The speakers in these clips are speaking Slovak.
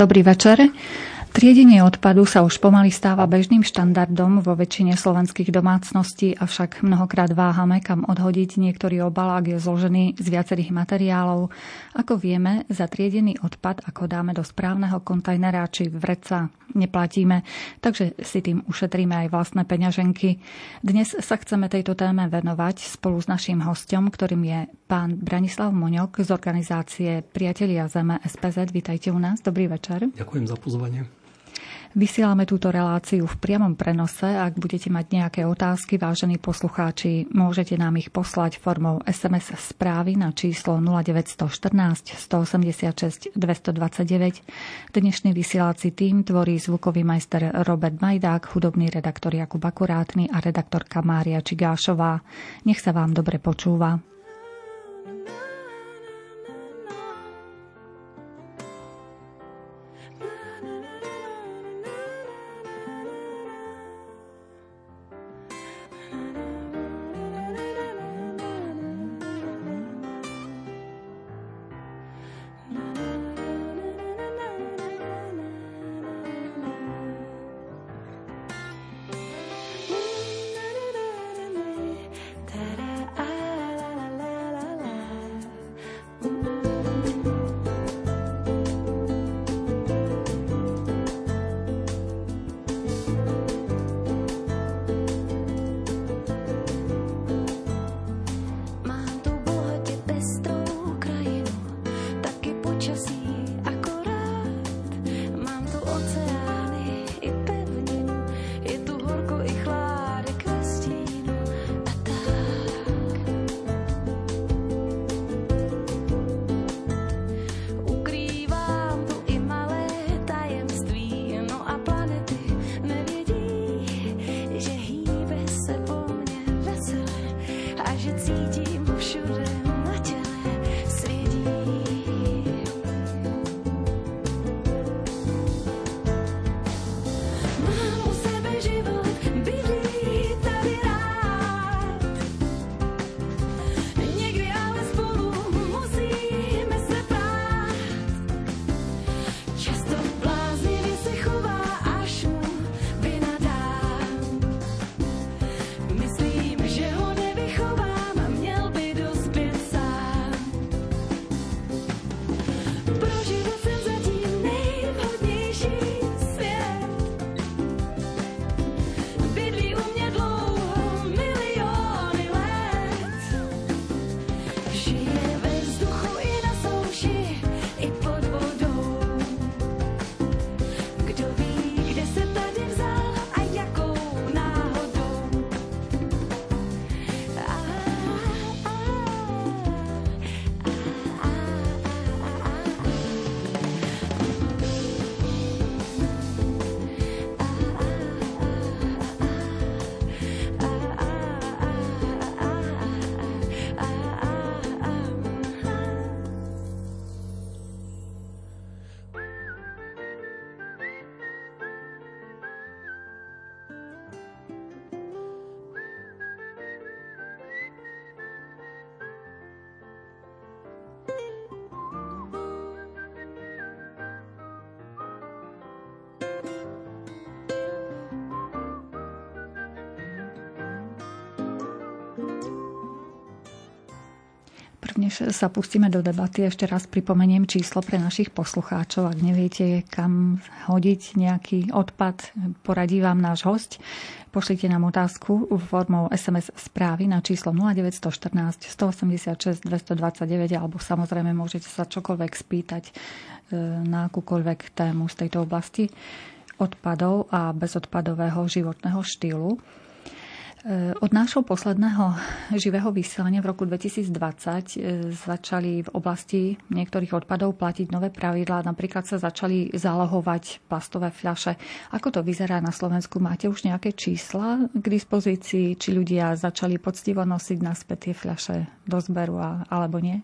Dobrý večer. Triedenie odpadu sa už pomaly stáva bežným štandardom vo väčšine slovenských domácností, avšak mnohokrát váhame, kam odhodiť. Niektorý obalák je zložený z viacerých materiálov. Ako vieme, za triedený odpad, ako dáme do správneho kontajnera či vreca, neplatíme, takže si tým ušetríme aj vlastné peňaženky. Dnes sa chceme tejto téme venovať spolu s naším hostom, ktorým je pán Branislav Moňok z organizácie Priatelia Zeme SPZ. Vítajte u nás. Dobrý večer. Ďakujem za pozvanie. Vysielame túto reláciu v priamom prenose. Ak budete mať nejaké otázky, vážení poslucháči, môžete nám ich poslať formou SMS správy na číslo 0914 186 229. Dnešný vysielací tým tvorí zvukový majster Robert Majdák, hudobný redaktor Jakub Akurátny a redaktorka Mária Čigášová. Nech sa vám dobre počúva. Než sa pustíme do debaty, ešte raz pripomeniem číslo pre našich poslucháčov. Ak neviete, kam hodiť nejaký odpad, poradí vám náš host. Pošlite nám otázku formou SMS správy na číslo 0914 186 229 alebo samozrejme môžete sa čokoľvek spýtať e, na akúkoľvek tému z tejto oblasti odpadov a bezodpadového životného štýlu. Od nášho posledného živého vysielania v roku 2020 eh, začali v oblasti niektorých odpadov platiť nové pravidlá. Napríklad sa začali zálohovať plastové fľaše. Ako to vyzerá na Slovensku? Máte už nejaké čísla k dispozícii? Či ľudia začali poctivo nosiť naspäť tie fľaše do zberu alebo nie?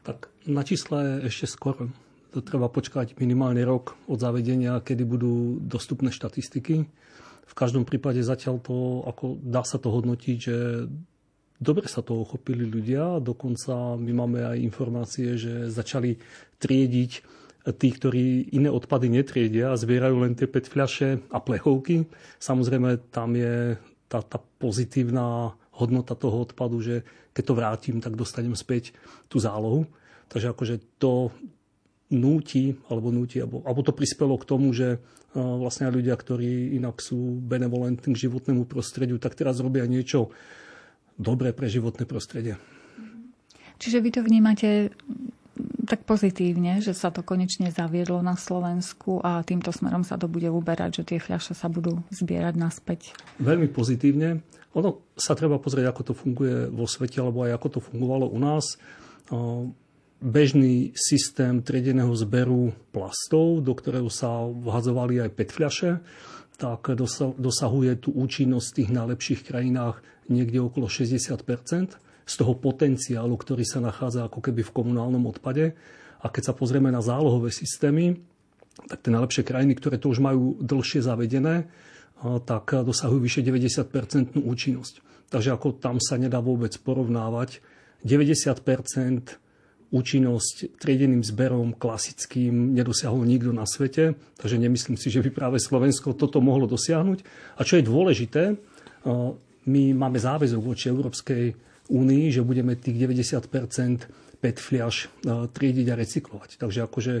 Tak na čísle ešte skôr. To treba počkať minimálne rok od zavedenia, kedy budú dostupné štatistiky v každom prípade zatiaľ to, ako dá sa to hodnotiť, že dobre sa to uchopili ľudia. Dokonca my máme aj informácie, že začali triediť tí, ktorí iné odpady netriedia a zbierajú len tie PET fľaše a plechovky. Samozrejme, tam je tá, tá pozitívna hodnota toho odpadu, že keď to vrátim, tak dostanem späť tú zálohu. Takže akože to núti, alebo núti, alebo, alebo to prispelo k tomu, že vlastne ľudia, ktorí inak sú benevolentní k životnému prostrediu, tak teraz robia niečo dobré pre životné prostredie. Čiže vy to vnímate tak pozitívne, že sa to konečne zaviedlo na Slovensku a týmto smerom sa to bude uberať, že tie fľaše sa budú zbierať naspäť. Veľmi pozitívne. Ono sa treba pozrieť, ako to funguje vo svete, alebo aj ako to fungovalo u nás. Bežný systém triedeného zberu plastov, do ktorého sa vhadzovali aj PET fľaše, tak dosahuje tú účinnosť v tých najlepších krajinách niekde okolo 60% z toho potenciálu, ktorý sa nachádza ako keby v komunálnom odpade. A keď sa pozrieme na zálohové systémy, tak tie najlepšie krajiny, ktoré to už majú dlhšie zavedené, tak dosahujú vyše 90% účinnosť. Takže ako tam sa nedá vôbec porovnávať. 90% účinnosť triedeným zberom klasickým nedosiahol nikto na svete, takže nemyslím si, že by práve Slovensko toto mohlo dosiahnuť. A čo je dôležité, my máme záväzok voči Európskej únii, že budeme tých 90 PET fliaž e, triediť a recyklovať. Takže akože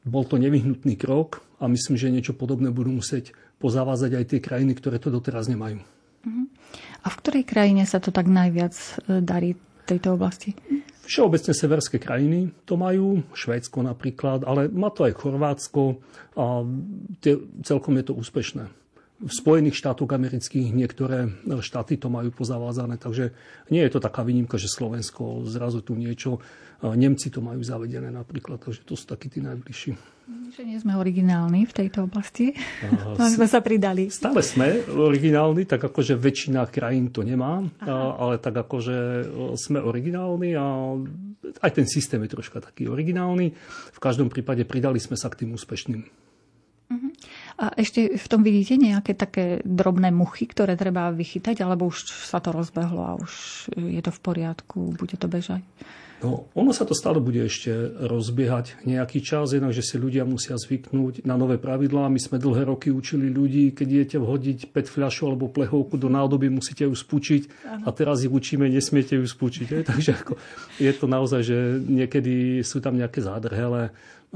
bol to nevyhnutný krok a myslím, že niečo podobné budú musieť pozavázať aj tie krajiny, ktoré to doteraz nemajú. Mhm. A v ktorej krajine sa to tak najviac darí tejto oblasti? Všeobecne severské krajiny to majú, Švédsko napríklad, ale má to aj Chorvátsko a tie, celkom je to úspešné v Spojených štátoch amerických niektoré štáty to majú pozavázané, takže nie je to taká výnimka, že Slovensko zrazu tu niečo, Nemci to majú zavedené napríklad, takže to sú takí tí najbližší. Že nie sme originálni v tejto oblasti, uh, sme sa pridali. Stále sme originálni, tak akože väčšina krajín to nemá, Aha. ale tak akože sme originálni a aj ten systém je troška taký originálny. V každom prípade pridali sme sa k tým úspešným. Uh-huh. A ešte v tom vidíte nejaké také drobné muchy, ktoré treba vychytať, alebo už sa to rozbehlo a už je to v poriadku, bude to bežať? No, ono sa to stále bude ešte rozbiehať nejaký čas, jednak, že si ľudia musia zvyknúť na nové pravidlá. My sme dlhé roky učili ľudí, keď idete vhodiť PET fľašu alebo plechovku do nádoby, musíte ju spúčiť a teraz ich učíme, nesmiete ju spúčiť. Takže ako, je to naozaj, že niekedy sú tam nejaké zádrhele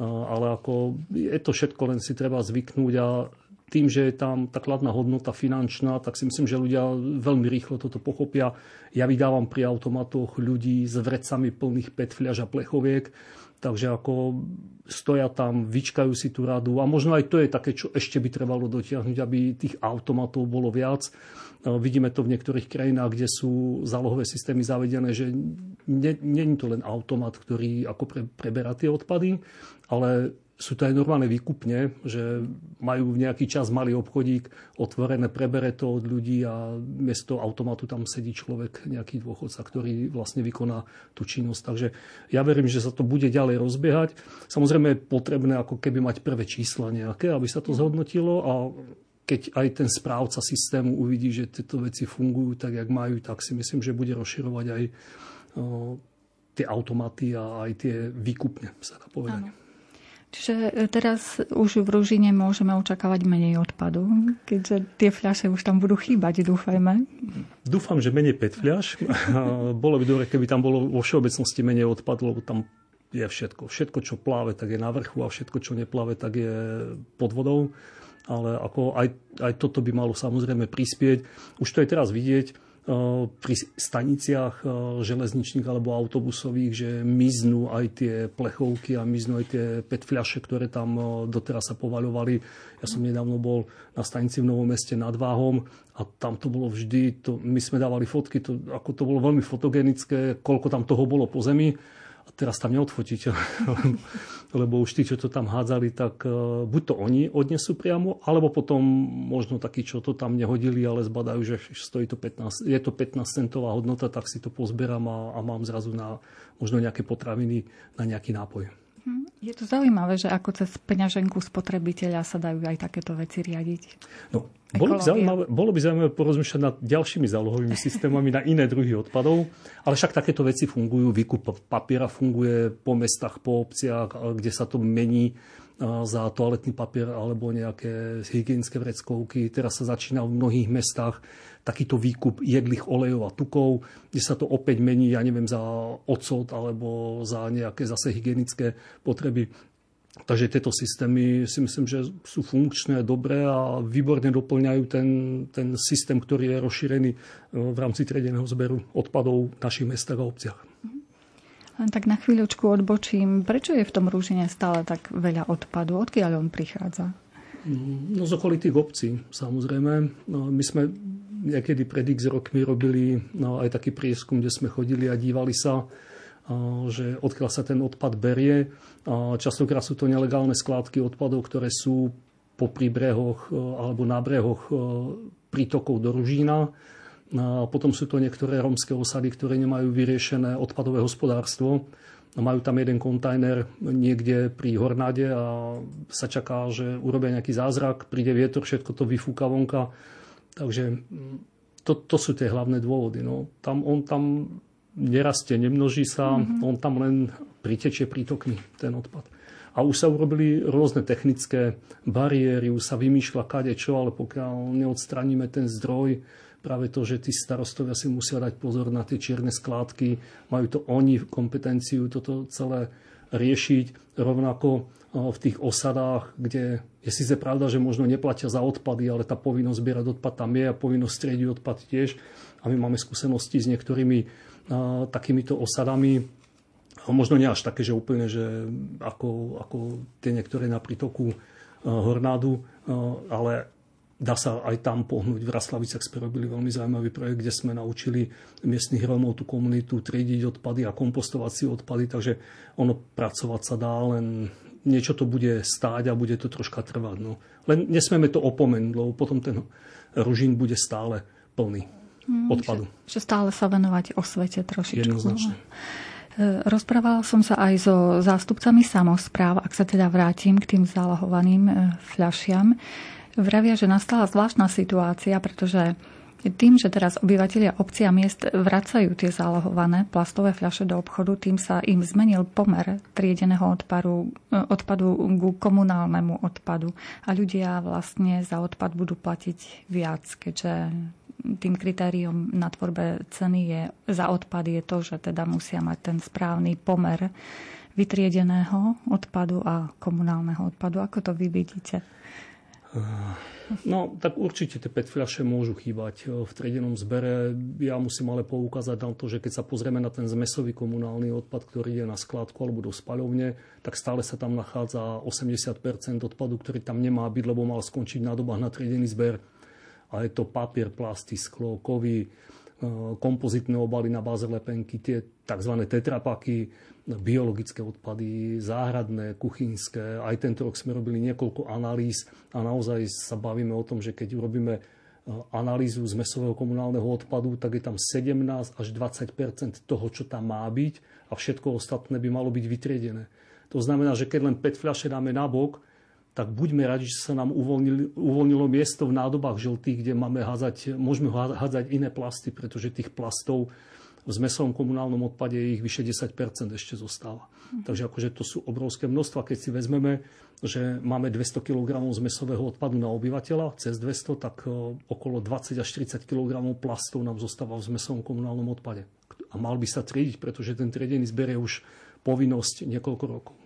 ale ako je to všetko, len si treba zvyknúť a tým, že je tam tá kladná hodnota finančná, tak si myslím, že ľudia veľmi rýchlo toto pochopia. Ja vydávam pri automatoch ľudí s vrecami plných PET fľaž a plechoviek, takže ako stoja tam, vyčkajú si tú radu a možno aj to je také, čo ešte by trebalo dotiahnuť, aby tých automatov bolo viac. Vidíme to v niektorých krajinách, kde sú zálohové systémy zavedené, že není to len automat, ktorý ako pre, preberá tie odpady, ale sú to aj normálne výkupne, že majú nejaký čas malý obchodík otvorené, prebere to od ľudí a miesto automatu tam sedí človek, nejaký dôchodca, ktorý vlastne vykoná tú činnosť. Takže ja verím, že sa to bude ďalej rozbiehať. Samozrejme je potrebné ako keby mať prvé čísla nejaké, aby sa to zhodnotilo a keď aj ten správca systému uvidí, že tieto veci fungujú tak, jak majú, tak si myslím, že bude rozširovať aj tie automaty a aj tie výkupne, sa dá povedať. Áno. Čiže e, teraz už v Ružine môžeme očakávať menej odpadu, keďže tie fľaše už tam budú chýbať, dúfajme. Dúfam, že menej 5 fľaš. bolo by dobre, keby tam bolo vo všeobecnosti menej odpadu, lebo tam je všetko. Všetko, čo pláve, tak je na vrchu a všetko, čo nepláve, tak je pod vodou ale ako aj, aj toto by malo samozrejme prispieť. Už to je teraz vidieť pri staniciach eh, železničných alebo autobusových, že miznú aj tie plechovky a miznú aj tie PET fľaše, ktoré tam eh, doteraz sa povaľovali. Ja som nedávno bol na stanici v Novom meste nad Váhom a tam to bolo vždy, to, my sme dávali fotky, to, ako to bolo veľmi fotogenické, koľko tam toho bolo po zemi a teraz tam neodfotíte, lebo, už tí, čo to tam hádzali, tak uh, buď to oni odnesú priamo, alebo potom možno takí, čo to tam nehodili, ale zbadajú, že stojí to 15, je to 15 centová hodnota, tak si to pozberám a, a mám zrazu na možno nejaké potraviny na nejaký nápoj. Hm. Je to zaujímavé, že ako cez peňaženku spotrebiteľa sa dajú aj takéto veci riadiť. No, bolo by, zaujímavé, bolo by zaujímavé porozmýšľať nad ďalšími zálohovými systémami na iné druhy odpadov, ale však takéto veci fungujú. Výkup papiera funguje po mestách, po obciach, kde sa to mení za toaletný papier alebo nejaké hygienické vreckovky. Teraz sa začína v mnohých mestách takýto výkup jedlých olejov a tukov, kde sa to opäť mení, ja neviem, za ocot alebo za nejaké zase hygienické potreby. Takže tieto systémy si myslím, že sú funkčné, dobré a výborne doplňajú ten, ten systém, ktorý je rozšírený e, v rámci tredeného zberu odpadov v našich mestách a obciach. Len tak na chvíľočku odbočím. Prečo je v tom Rúžine stále tak veľa odpadu? Odkiaľ on prichádza? No z okolitých obcí, samozrejme. No, my sme niekedy pred x rokmi robili no, aj taký prieskum, kde sme chodili a dívali sa, že odkiaľ sa ten odpad berie. Častokrát sú to nelegálne skládky odpadov, ktoré sú po príbrehoch alebo na brehoch prítokov do Ružína. Potom sú to niektoré romské osady, ktoré nemajú vyriešené odpadové hospodárstvo. Majú tam jeden kontajner niekde pri Hornáde a sa čaká, že urobia nejaký zázrak, príde vietor, všetko to vyfúka vonka Takže mm, to, to sú tie hlavné dôvody. No. Tam, on tam nerastie, nemnoží sa, mm-hmm. on tam len pritečie prítokmi, ten odpad. A už sa urobili rôzne technické bariéry, už sa vymýšľa kade čo, ale pokiaľ neodstraníme ten zdroj, práve to, že tí starostovia si musia dať pozor na tie čierne skládky, majú to oni kompetenciu toto celé riešiť. Rovnako v tých osadách, kde je síce pravda, že možno neplatia za odpady, ale tá povinnosť zbierať odpad tam je a povinnosť striediť odpad tiež. A my máme skúsenosti s niektorými takýmito osadami, možno nie až také, že úplne, že ako, ako tie niektoré na prítoku Hornádu, ale dá sa aj tam pohnúť. V Raslaviciach sme robili veľmi zaujímavý projekt, kde sme naučili miestnych Rómov tú komunitu triediť odpady a kompostovať si odpady, takže ono pracovať sa dá, len niečo to bude stáť a bude to troška trvať. No. Len nesmieme to opomenúť, lebo potom ten ružín bude stále plný mm, odpadu. Že, že stále sa venovať osvete trošičku. Jednoznačne. E, rozprávala som sa aj so zástupcami samozpráv, ak sa teda vrátim k tým zálohovaným e, fľašiam. Vravia, že nastala zvláštna situácia, pretože tým, že teraz obyvateľia obcí a miest vracajú tie zálohované plastové fľaše do obchodu, tým sa im zmenil pomer triedeného odpadu, odpadu ku komunálnemu odpadu. A ľudia vlastne za odpad budú platiť viac, keďže tým kritériom na tvorbe ceny je, za odpad je to, že teda musia mať ten správny pomer vytriedeného odpadu a komunálneho odpadu. Ako to vy vidíte? No, tak určite tie PET fľaše môžu chýbať v triedenom zbere. Ja musím ale poukázať na to, že keď sa pozrieme na ten zmesový komunálny odpad, ktorý je na skladku alebo do spaľovne, tak stále sa tam nachádza 80% odpadu, ktorý tam nemá byť, lebo mal skončiť na dobách na triedený zber. A je to papier, plasty, sklo, kovy, kompozitné obaly na báze lepenky, tie tzv. tetrapaky, biologické odpady, záhradné, kuchynské. Aj tento rok sme robili niekoľko analýz a naozaj sa bavíme o tom, že keď urobíme e, analýzu z mesového komunálneho odpadu, tak je tam 17 až 20 toho, čo tam má byť a všetko ostatné by malo byť vytriedené. To znamená, že keď len 5 fľaše dáme na bok, tak buďme radi, že sa nám uvoľnilo, uvoľnilo miesto v nádobách žltých, kde máme hádzať, môžeme hádzať iné plasty, pretože tých plastov v zmesovom komunálnom odpade ich vyše 10 ešte zostáva. Takže akože to sú obrovské množstva. Keď si vezmeme, že máme 200 kg zmesového odpadu na obyvateľa, cez 200, tak e, okolo 20 až 30 kg plastov nám zostáva v zmesovom komunálnom odpade. A mal by sa triediť, pretože ten triedený zber je už povinnosť niekoľko rokov.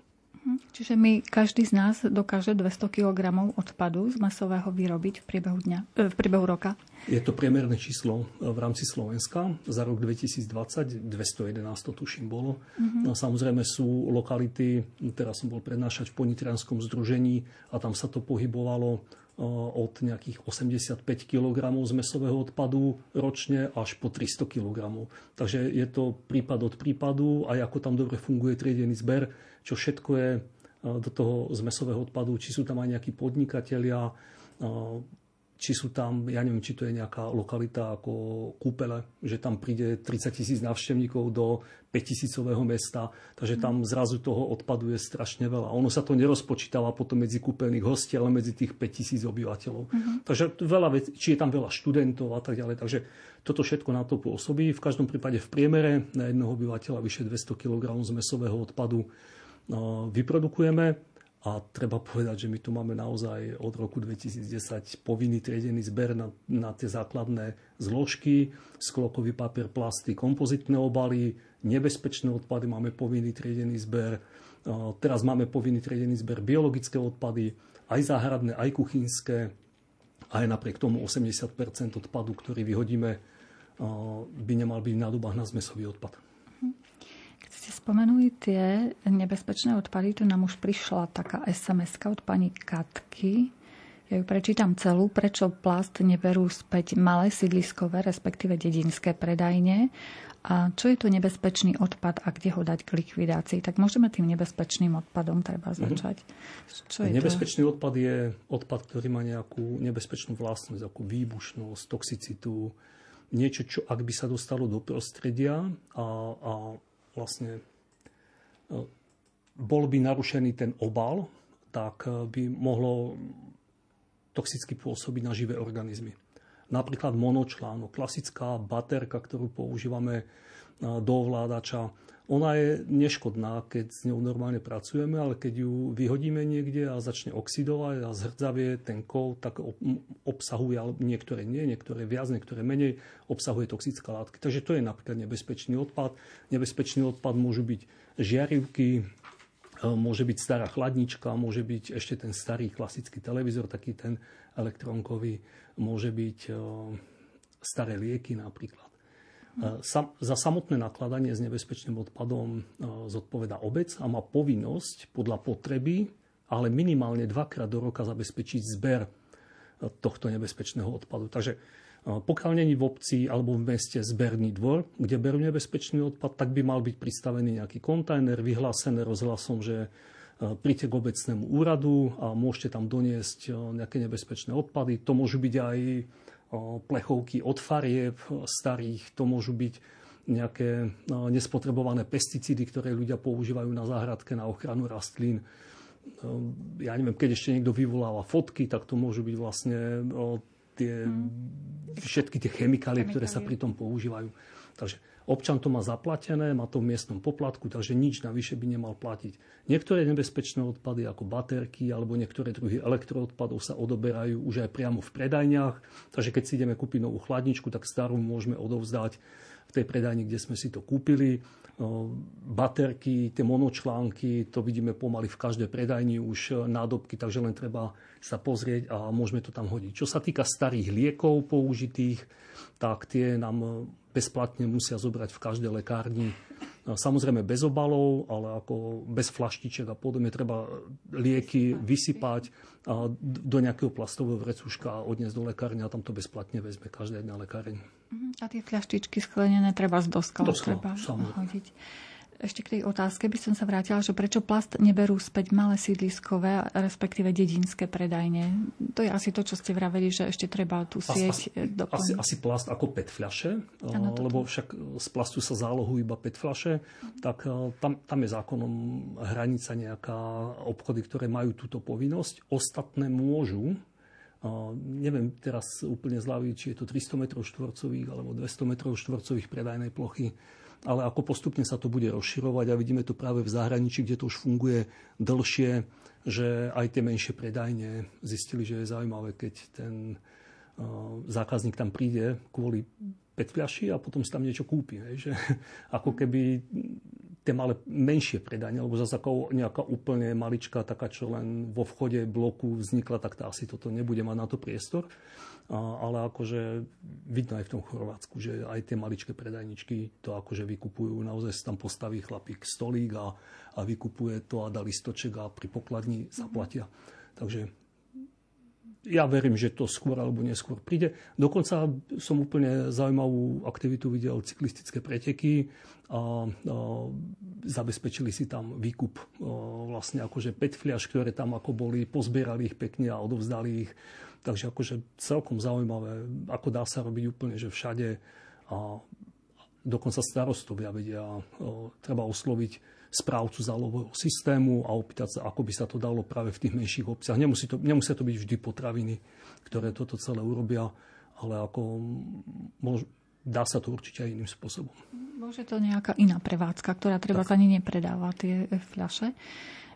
Čiže my, každý z nás dokáže 200 kg odpadu z masového vyrobiť v priebehu, dňa, e, v priebehu roka? Je to priemerné číslo e, v rámci Slovenska. Za rok 2020 211 to tuším bolo. No, samozrejme sú lokality, teraz som bol prednášať v Ponitrianskom združení a tam sa to pohybovalo od nejakých 85 kg z mesového odpadu ročne až po 300 kg. Takže je to prípad od prípadu, aj ako tam dobre funguje triedený zber čo všetko je do toho zmesového odpadu, či sú tam aj nejakí podnikatelia. Či sú tam, ja neviem, či to je nejaká lokalita ako Kúpele, že tam príde 30 tisíc návštevníkov do 5 tisícového mesta, takže tam mhm. zrazu toho odpadu je strašne veľa. Ono sa to nerozpočítava potom medzi kúpených hostí, ale medzi tých 5 tisíc obyvateľov. Uh-huh. Takže veľa vec, či je tam veľa študentov a tak ďalej. Takže toto všetko na to pôsobí. V každom prípade v priemere na jedného obyvateľa vyše 200 kg zmesového odpadu no, vyprodukujeme. A treba povedať, že my tu máme naozaj od roku 2010 povinný triedený zber na, na tie základné zložky, sklokový papier, plasty, kompozitné obaly, nebezpečné odpady máme povinný triedený zber. Teraz máme povinný triedený zber biologické odpady, aj záhradné, aj kuchynské. Aj napriek tomu 80% odpadu, ktorý vyhodíme, by nemal byť v nádobách na zmesový odpad ste spomenuli tie nebezpečné odpady, tu nám už prišla taká sms od pani Katky. Ja ju prečítam celú. Prečo plast neberú späť malé sídliskové, respektíve dedinské predajne? A čo je to nebezpečný odpad a kde ho dať k likvidácii? Tak môžeme tým nebezpečným odpadom treba mhm. začať. Čo je nebezpečný to? odpad je odpad, ktorý má nejakú nebezpečnú vlastnosť, ako výbušnosť, toxicitu, niečo, čo ak by sa dostalo do prostredia a, a vlastne e, bol by narušený ten obal, tak e, by mohlo toxicky pôsobiť na živé organizmy. Napríklad monočlánok, klasická baterka, ktorú používame e, do ovládača, ona je neškodná, keď s ňou normálne pracujeme, ale keď ju vyhodíme niekde a začne oxidovať a zhrdzavie ten kov, tak obsahuje, ale niektoré nie, niektoré viac, niektoré menej, obsahuje toxické látky. Takže to je napríklad nebezpečný odpad. Nebezpečný odpad môžu byť žiarivky, e, môže byť stará chladnička, môže byť ešte ten starý klasický televízor, taký ten elektronkový, môže byť e, staré lieky napríklad. Sam, za samotné nakladanie s nebezpečným odpadom e, zodpoveda obec a má povinnosť podľa potreby, ale minimálne dvakrát do roka zabezpečiť zber e, tohto nebezpečného odpadu. Takže pokiaľ není v obci alebo v meste zberný dvor, kde berú nebezpečný odpad, tak by mal byť pristavený nejaký kontajner, vyhlásené rozhlasom, že príďte k obecnému úradu a môžete tam doniesť nejaké nebezpečné odpady. To môžu byť aj plechovky od farieb starých, to môžu byť nejaké nespotrebované pesticídy, ktoré ľudia používajú na záhradke na ochranu rastlín. Ja neviem, keď ešte niekto vyvoláva fotky, tak to môžu byť vlastne tie, hmm. všetky tie chemikálie, ktoré sa pri tom používajú. Takže Občan to má zaplatené, má to v miestnom poplatku, takže nič navyše by nemal platiť. Niektoré nebezpečné odpady ako baterky alebo niektoré druhy elektroodpadov sa odoberajú už aj priamo v predajniach, takže keď si ideme kúpiť novú chladničku, tak starú môžeme odovzdať v tej predajni, kde sme si to kúpili. Baterky, tie monočlánky, to vidíme pomaly v každej predajni už nádobky, takže len treba sa pozrieť a môžeme to tam hodiť. Čo sa týka starých liekov použitých, tak tie nám bezplatne musia zobrať v každej lekárni. Samozrejme bez obalov, ale ako bez flaštiček a podobne treba lieky vysypať do nejakého plastového vrecuška a odniesť do lekárne a tam to bezplatne vezme každá jedna lekáreň. Mhm. A tie flaštičky sklenené treba z doskal, treba hodiť. Ešte k tej otázke by som sa vrátila, že prečo plast neberú späť malé sídliskové, respektíve dedinské predajne. To je asi to, čo ste vraveli, že ešte treba tú sieť asi, doplniť. Asi, asi plast ako PET fľaše, ano, lebo však z plastu sa zálohujú iba PET fľaše, uh-huh. tak tam, tam je zákonom hranica nejaká obchody, ktoré majú túto povinnosť. Ostatné môžu, Uh, neviem teraz úplne zľaviť, či je to 300 m štvorcových alebo 200 m štvorcových predajnej plochy ale ako postupne sa to bude rozširovať a vidíme to práve v zahraničí, kde to už funguje dlhšie, že aj tie menšie predajne zistili, že je zaujímavé, keď ten zákazník tam príde kvôli petfľaši a potom si tam niečo kúpi. Hej, že ako keby tie malé menšie predania, alebo zase ako nejaká úplne maličká, taká, čo len vo vchode bloku vznikla, tak tá asi toto nebude mať na to priestor. Ale akože vidno aj v tom Chorvátsku, že aj tie maličké predajničky to akože vykupujú. Naozaj sa tam postaví chlapík stolík a, a vykupuje to a dá listoček a pri pokladni zaplatia. Takže ja verím, že to skôr alebo neskôr príde. Dokonca som úplne zaujímavú aktivitu videl cyklistické preteky a, a zabezpečili si tam výkup a, vlastne akože 5 fliaž, ktoré tam ako boli, pozbierali ich pekne a odovzdali ich Takže akože celkom zaujímavé, ako dá sa robiť úplne, že všade a dokonca starostovia vedia, treba osloviť správcu zálohového systému a opýtať sa, ako by sa to dalo práve v tých menších obciach. Nemusí to, nemusia to byť vždy potraviny, ktoré toto celé urobia, ale ako mož, dá sa to určite aj iným spôsobom. Môže to nejaká iná prevádzka, ktorá treba ani nepredáva tie fľaše.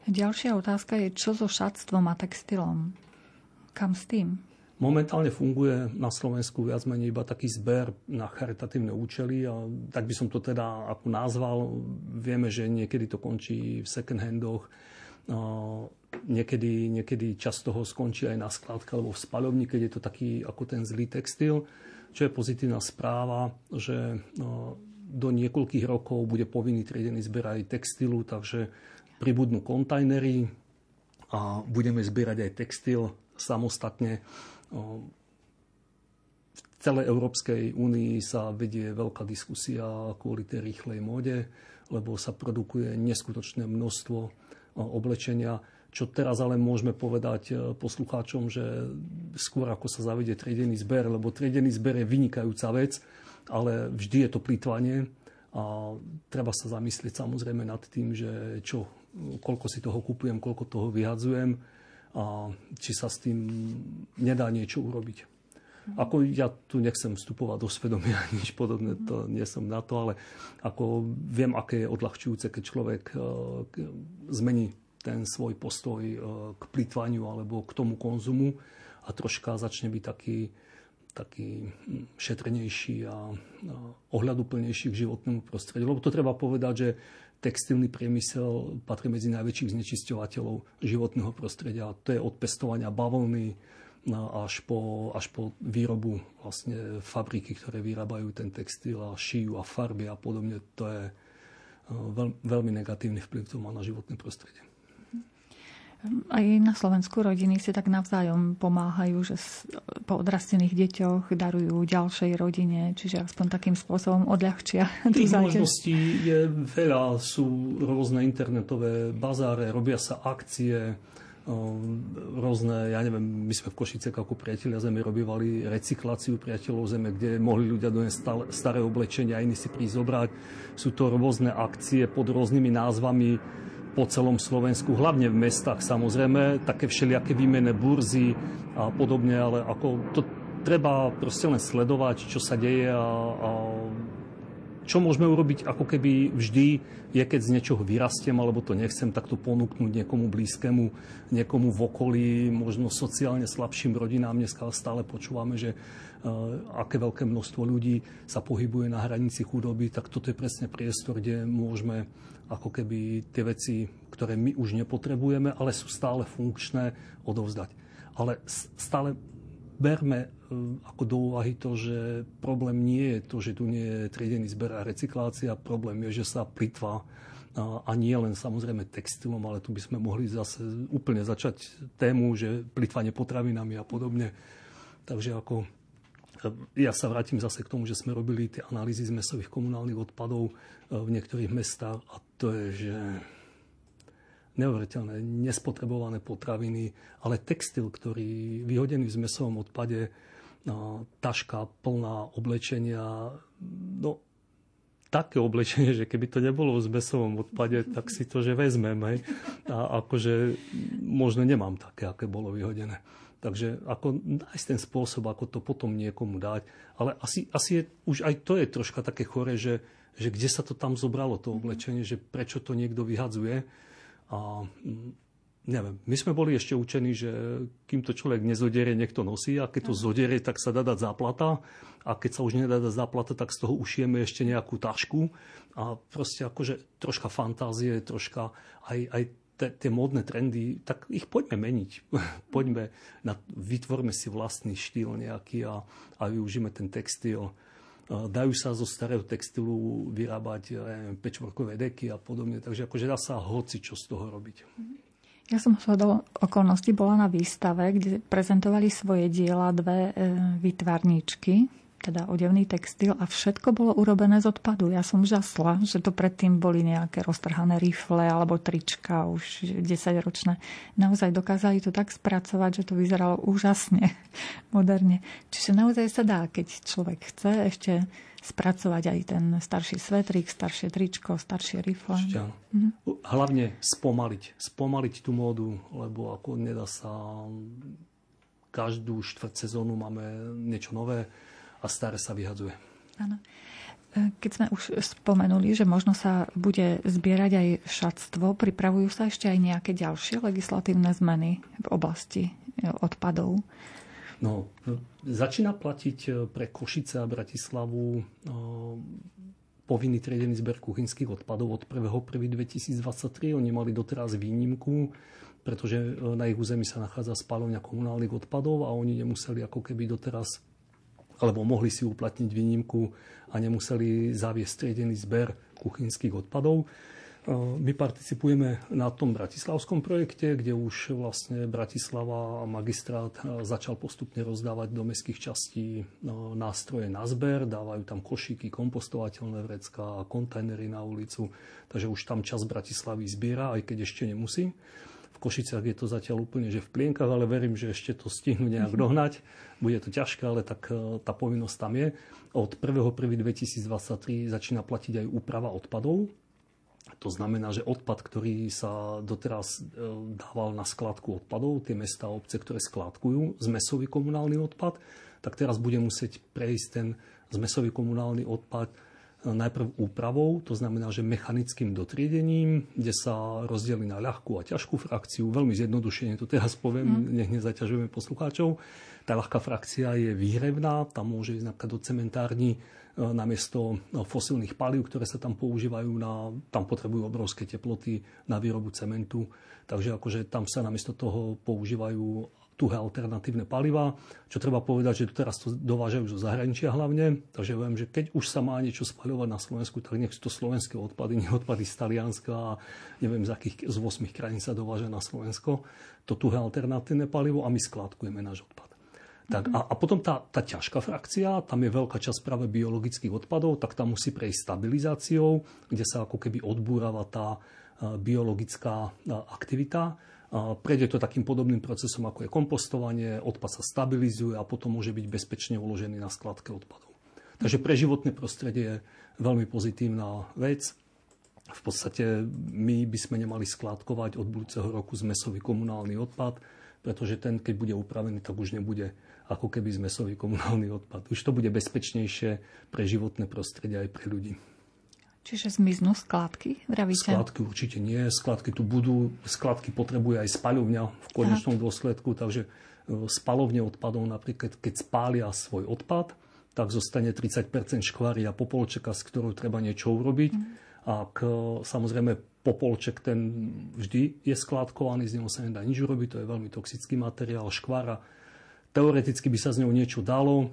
Ďalšia otázka je, čo so šatstvom a textilom? Kam s tým? Momentálne funguje na Slovensku viac menej iba taký zber na charitatívne účely a tak by som to teda ako nazval. Vieme, že niekedy to končí v second handoch, niekedy, niekedy čas toho skončí aj na skladke alebo v spaľovni, keď je to taký ako ten zlý textil. Čo je pozitívna správa, že do niekoľkých rokov bude povinný triedený zber aj textilu, takže pribudnú kontajnery a budeme zbierať aj textil samostatne v celej Európskej únii sa vedie veľká diskusia kvôli tej rýchlej móde, lebo sa produkuje neskutočné množstvo oblečenia, čo teraz ale môžeme povedať e, poslucháčom, že skôr ako sa zavedie triedený zber, lebo triedený zber je vynikajúca vec, ale vždy je to plýtvanie a treba sa zamyslieť samozrejme nad tým, že čo, koľko si toho kupujem, koľko toho vyhadzujem a či sa s tým nedá niečo urobiť. Ako ja tu nechcem vstupovať do svedomia, nič podobné, to nie som na to, ale ako viem, aké je odľahčujúce, keď človek e, zmení ten svoj postoj e, k plýtvaniu alebo k tomu konzumu a troška začne byť taký, taký hm, šetrnejší a ohľaduplnejší k životnému prostrediu. Lebo to treba povedať, že textilný priemysel patrí medzi najväčších znečisťovateľov životného prostredia. To je od pestovania bavlny až po, až po výrobu vlastne fabriky, ktoré vyrábajú ten textil a šijú a farby a podobne. To je e, veľ, veľmi negatívny vplyv, to má na životné prostredie. Aj na Slovensku rodiny si tak navzájom pomáhajú, že po odrastených deťoch darujú ďalšej rodine, čiže aspoň takým spôsobom odľahčia. Tých možností je veľa, sú rôzne internetové bazáre, robia sa akcie, rôzne, ja neviem, my sme v Košice ako priatelia Zeme robívali recykláciu priateľov Zeme, kde mohli ľudia doniesť staré oblečenia a iní si prísť zobrať. Sú to rôzne akcie pod rôznymi názvami po celom Slovensku, hlavne v mestách samozrejme, také všelijaké výmené burzy a podobne, ale ako to treba proste len sledovať, čo sa deje a, a čo môžeme urobiť ako keby vždy je, keď z niečoho vyrastiem alebo to nechcem, tak to ponúknuť niekomu blízkemu, niekomu v okolí, možno sociálne slabším rodinám. Dneska stále počúvame, že uh, aké veľké množstvo ľudí sa pohybuje na hranici chudoby, tak toto je presne priestor, kde môžeme ako keby tie veci, ktoré my už nepotrebujeme, ale sú stále funkčné, odovzdať. Ale stále berme e, ako do úvahy to, že problém nie je to, že tu nie je triedený zber a recyklácia, problém je, že sa plitvá a nie len samozrejme textilom, ale tu by sme mohli zase úplne začať tému, že plitvanie potravinami a podobne. Takže ako ja sa vrátim zase k tomu, že sme robili tie analýzy z mesových komunálnych odpadov e, v niektorých mestách a to je, že neuveriteľné, nespotrebované potraviny, ale textil, ktorý vyhodený v zmesovom odpade, taška plná oblečenia, no také oblečenie, že keby to nebolo v zmesovom odpade, tak si to, že vezmem. Hej. A akože možno nemám také, aké bolo vyhodené. Takže ako nájsť ten spôsob, ako to potom niekomu dať. Ale asi, asi je, už aj to je troška také chore, že, že kde sa to tam zobralo, to oblečenie, že prečo to niekto vyhadzuje. A mm, neviem, my sme boli ešte učení, že kým to človek nezoderie, niekto nosí a keď to zoderie, tak sa dá dať záplata a keď sa už nedá dať záplata, tak z toho ušieme ešte nejakú tašku a proste akože troška fantázie, troška aj, aj tie módne trendy, tak ich poďme meniť. poďme, na, vytvorme si vlastný štýl nejaký a, a využíme ten textil. Dajú sa zo starého textilu vyrábať pečvorkové deky a podobne, takže akože dá sa hoci čo z toho robiť. Ja som do okolností bola na výstave, kde prezentovali svoje diela dve e, vytvarníčky, teda odevný textil a všetko bolo urobené z odpadu. Ja som žasla, že to predtým boli nejaké roztrhané rifle alebo trička už 10 ročné. Naozaj dokázali to tak spracovať, že to vyzeralo úžasne moderne. Čiže naozaj sa dá, keď človek chce ešte spracovať aj ten starší svetrík, staršie tričko, staršie rifle. Mhm. Hlavne spomaliť. Spomaliť tú módu, lebo ako nedá sa každú štvrť sezónu máme niečo nové a staré sa vyhadzuje. Áno. E, keď sme už spomenuli, že možno sa bude zbierať aj šatstvo, pripravujú sa ešte aj nejaké ďalšie legislatívne zmeny v oblasti e, odpadov? No, začína platiť e, pre Košice a Bratislavu povinný triedený zber kuchynských odpadov od 1.1.2023. Oni mali doteraz výnimku pretože na ich území sa nachádza spálovňa komunálnych odpadov a oni nemuseli ako keby doteraz alebo mohli si uplatniť výnimku a nemuseli zaviesť striedený zber kuchynských odpadov. E, my participujeme na tom bratislavskom projekte, kde už vlastne Bratislava a magistrát e, začal postupne rozdávať do mestských častí nástroje na zber, dávajú tam košíky, kompostovateľné vrecká, kontajnery na ulicu, takže už tam čas Bratislavy zbiera, aj keď ešte nemusí. Košiciach je to zatiaľ úplne že v plienkach, ale verím, že ešte to stihnú nejak dohnať. Bude to ťažké, ale tak e, tá povinnosť tam je. Od 1.1.2023 začína platiť aj úprava odpadov. To znamená, že odpad, ktorý sa doteraz e, dával na skladku odpadov, tie mesta a obce, ktoré skladkujú zmesový komunálny odpad, tak teraz bude musieť prejsť ten zmesový komunálny odpad najprv úpravou, to znamená, že mechanickým dotriedením, kde sa rozdeli na ľahkú a ťažkú frakciu. Veľmi zjednodušene to teraz poviem, mm. nech nezaťažujeme poslucháčov. Tá ľahká frakcia je výhrevná, tam môže ísť napríklad do cementárni e, namiesto e, fosílnych palív, ktoré sa tam používajú, na, tam potrebujú obrovské teploty na výrobu cementu. Takže akože tam sa namiesto toho používajú tuhé alternatívne paliva, čo treba povedať, že teraz to dovážajú zo zahraničia hlavne, takže viem, že keď už sa má niečo spaľovať na Slovensku, tak nech sú to slovenské odpady, nie odpady z Talianska a neviem z akých z 8 krajín sa dováža na Slovensko, to tuhé alternatívne palivo a my skladkujeme náš odpad. Tak, a, a potom tá, tá ťažká frakcia, tam je veľká časť práve biologických odpadov, tak tam musí prejsť stabilizáciou, kde sa ako keby odbúrava tá biologická aktivita Prejde to takým podobným procesom, ako je kompostovanie, odpad sa stabilizuje a potom môže byť bezpečne uložený na skladke odpadov. Takže pre životné prostredie je veľmi pozitívna vec. V podstate my by sme nemali skládkovať od budúceho roku zmesový komunálny odpad, pretože ten, keď bude upravený, tak už nebude ako keby zmesový komunálny odpad. Už to bude bezpečnejšie pre životné prostredie aj pre ľudí. Čiže zmiznú skladky, vravíte? Skladky určite nie. Skladky tu budú. Skladky potrebuje aj spaľovňa v konečnom Aha. dôsledku. Takže e, spalovne odpadov napríklad, keď spália svoj odpad, tak zostane 30% škvári a popolčeka, s ktorou treba niečo urobiť. Mm. A k, samozrejme popolček ten vždy je skladkovaný, z neho sa nedá nič urobiť, to je veľmi toxický materiál, škvára. Teoreticky by sa z ňou niečo dalo,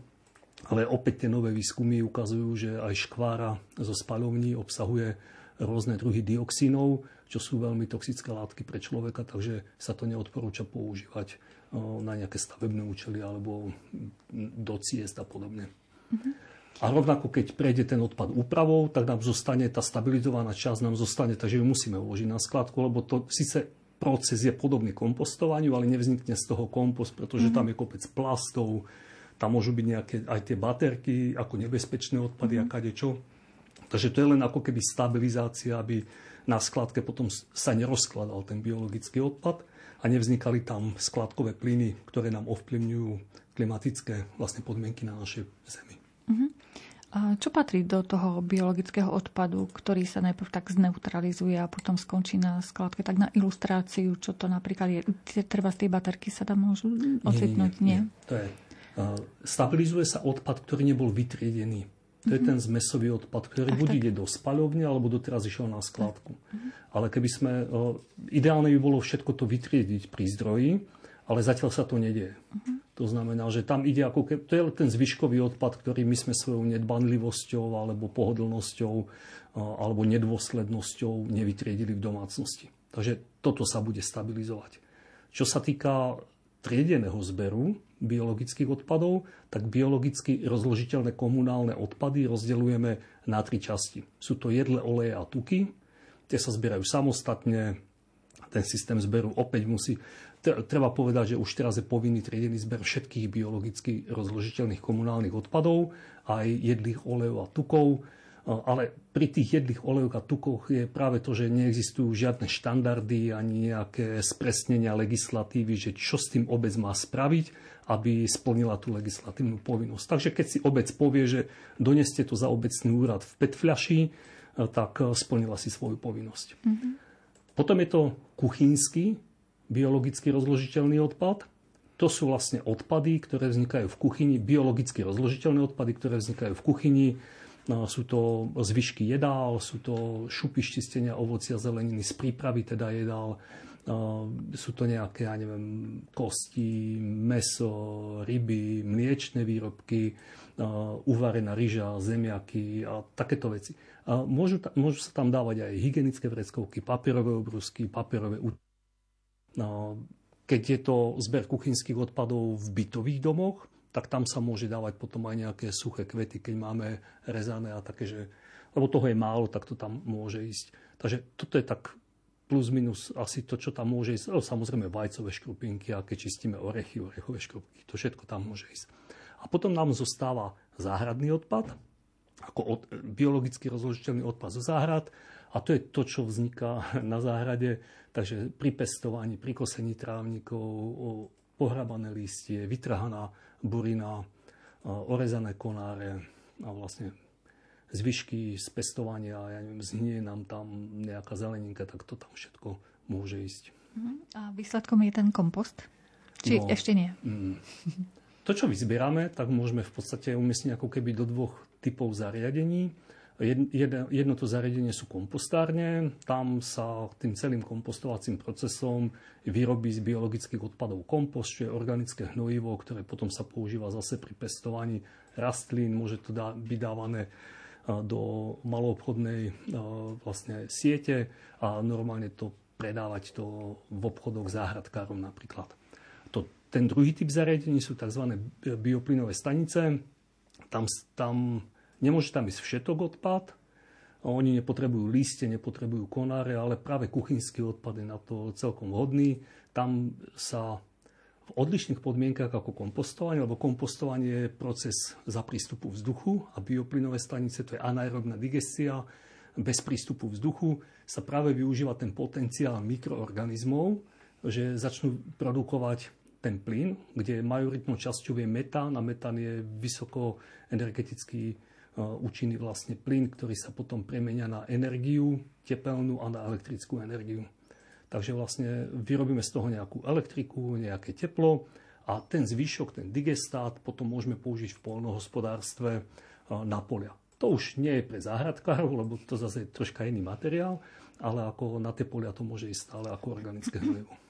ale opäť tie nové výskumy ukazujú, že aj škvára zo spalovní obsahuje rôzne druhy dioxínov, čo sú veľmi toxické látky pre človeka, takže sa to neodporúča používať na nejaké stavebné účely alebo do ciest a podobne. Mm-hmm. A rovnako, keď prejde ten odpad úpravou, tak nám zostane tá stabilizovaná časť, nám zostane, takže ju musíme uložiť na skladku, lebo to síce proces je podobný kompostovaniu, ale nevznikne z toho kompost, pretože mm-hmm. tam je kopec plastov, tam môžu byť nejaké aj tie baterky ako nebezpečné odpady mm-hmm. a kadečo. Takže to je len ako keby stabilizácia, aby na skladke potom sa nerozkladal ten biologický odpad a nevznikali tam skladkové plyny, ktoré nám ovplyvňujú klimatické vlastne podmienky na našej Zemi. Uh-huh. A čo patrí do toho biologického odpadu, ktorý sa najprv tak zneutralizuje a potom skončí na skladke? Tak na ilustráciu, čo to napríklad je. Z tej baterky sa tam môžu ocitnúť? Nie, nie, nie. To je Stabilizuje sa odpad, ktorý nebol vytriedený. To je mhm. ten zmesový odpad, ktorý buď ide do spaľovne, alebo doteraz išiel na skladku. Mhm. Ale keby sme... Ideálne by bolo všetko to vytriediť pri zdroji, ale zatiaľ sa to nedieje. Mhm. To znamená, že tam ide ako keby, to je ten zvyškový odpad, ktorý my sme svojou nedbanlivosťou alebo pohodlnosťou alebo nedôslednosťou nevytriedili v domácnosti. Takže toto sa bude stabilizovať. Čo sa týka triedeného zberu biologických odpadov, tak biologicky rozložiteľné komunálne odpady rozdeľujeme na tri časti. Sú to jedle, oleje a tuky. Tie sa zbierajú samostatne. Ten systém zberu opäť musí... Treba povedať, že už teraz je povinný triedený zber všetkých biologicky rozložiteľných komunálnych odpadov, aj jedlých olejov a tukov ale pri tých jedlých olejoch a tukoch je práve to, že neexistujú žiadne štandardy ani nejaké spresnenia legislatívy, že čo s tým obec má spraviť, aby splnila tú legislatívnu povinnosť. Takže keď si obec povie, že doneste to za obecný úrad v petfľaši, e, tak e, splnila si svoju povinnosť. Mm-hmm. Potom je to kuchynský biologicky rozložiteľný odpad. To sú vlastne odpady, ktoré vznikajú v kuchyni, biologicky rozložiteľné odpady, ktoré vznikajú v kuchyni, No, sú to zvyšky jedál, sú to šupy čistenia ovocia, zeleniny z prípravy teda jedál, no, sú to nejaké, ja neviem, kosti, meso, ryby, mliečne výrobky, no, uvarená ryža, zemiaky a takéto veci. Môžu, môžu sa tam dávať aj hygienické vreckovky, papierové obrusky, papierové no, keď je to zber kuchynských odpadov v bytových domoch, tak tam sa môže dávať potom aj nejaké suché kvety, keď máme rezané a také, že, lebo toho je málo, tak to tam môže ísť. Takže toto je tak plus minus asi to, čo tam môže ísť. No, samozrejme vajcové škrupinky, a keď čistíme orechy, orechové škrupinky, to všetko tam môže ísť. A potom nám zostáva záhradný odpad, ako od, biologicky rozložiteľný odpad zo záhrad. A to je to, čo vzniká na záhrade. Takže pri pestovaní, pri kosení trávnikov, pohrabané listie, vytrhaná burina, orezané konáre a vlastne zvyšky z pestovania, ja neviem, zhnie nám tam nejaká zeleninka, tak to tam všetko môže ísť. Mhm. A výsledkom je ten kompost? Či no, ešte nie? Mm, to, čo vyzbierame, tak môžeme v podstate umiestniť ako keby do dvoch typov zariadení. Jedno to zariadenie sú kompostárne, tam sa tým celým kompostovacím procesom vyrobí z biologických odpadov kompost, čo je organické hnojivo, ktoré potom sa používa zase pri pestovaní rastlín, môže to byť dávané do maloobchodnej vlastne siete a normálne to predávať to v obchodoch záhradkárom napríklad. To, ten druhý typ zariadení sú tzv. bioplynové stanice. Tam, tam Nemôže tam ísť všetok odpad, oni nepotrebujú liste, nepotrebujú konáre, ale práve kuchynský odpad je na to celkom vhodný. Tam sa v odlišných podmienkach ako kompostovanie, lebo kompostovanie je proces za prístupu vzduchu a bioplynové stanice to je anaerobná digestia, bez prístupu vzduchu sa práve využíva ten potenciál mikroorganizmov, že začnú produkovať ten plyn, kde majoritnou časťou je metán a metán je vysoko energetický účinný vlastne plyn, ktorý sa potom premenia na energiu tepelnú a na elektrickú energiu. Takže vlastne vyrobíme z toho nejakú elektriku, nejaké teplo a ten zvyšok, ten digestát potom môžeme použiť v polnohospodárstve na polia. To už nie je pre záhradkárov, lebo to zase je troška iný materiál, ale ako na tie polia to môže ísť stále ako organické hnojivo.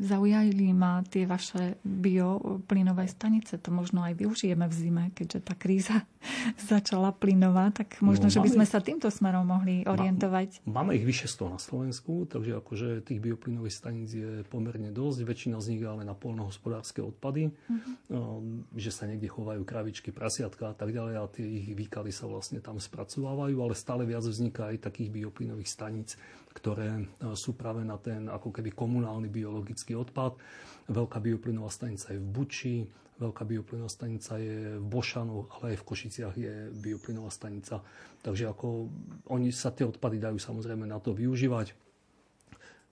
Zaujali ma tie vaše bioplynové stanice. To možno aj využijeme v zime, keďže tá kríza začala plynovať, tak možno, no, že by sme ich, sa týmto smerom mohli orientovať. Má, máme ich vyše 100 na Slovensku, takže akože tých bioplynových staníc je pomerne dosť. Väčšina z nich je ale na polnohospodárske odpady, uh-huh. že sa niekde chovajú kravičky, prasiatka a tak ďalej a tie ich výkaly sa vlastne tam spracovávajú, ale stále viac vzniká aj takých bioplynových staníc, ktoré e, sú práve na ten ako keby komunálny biologický odpad. Veľká bioplynová stanica je v Buči, veľká bioplynová stanica je v Bošanu, ale aj v Košiciach je bioplynová stanica. Takže ako oni sa tie odpady dajú samozrejme na to využívať.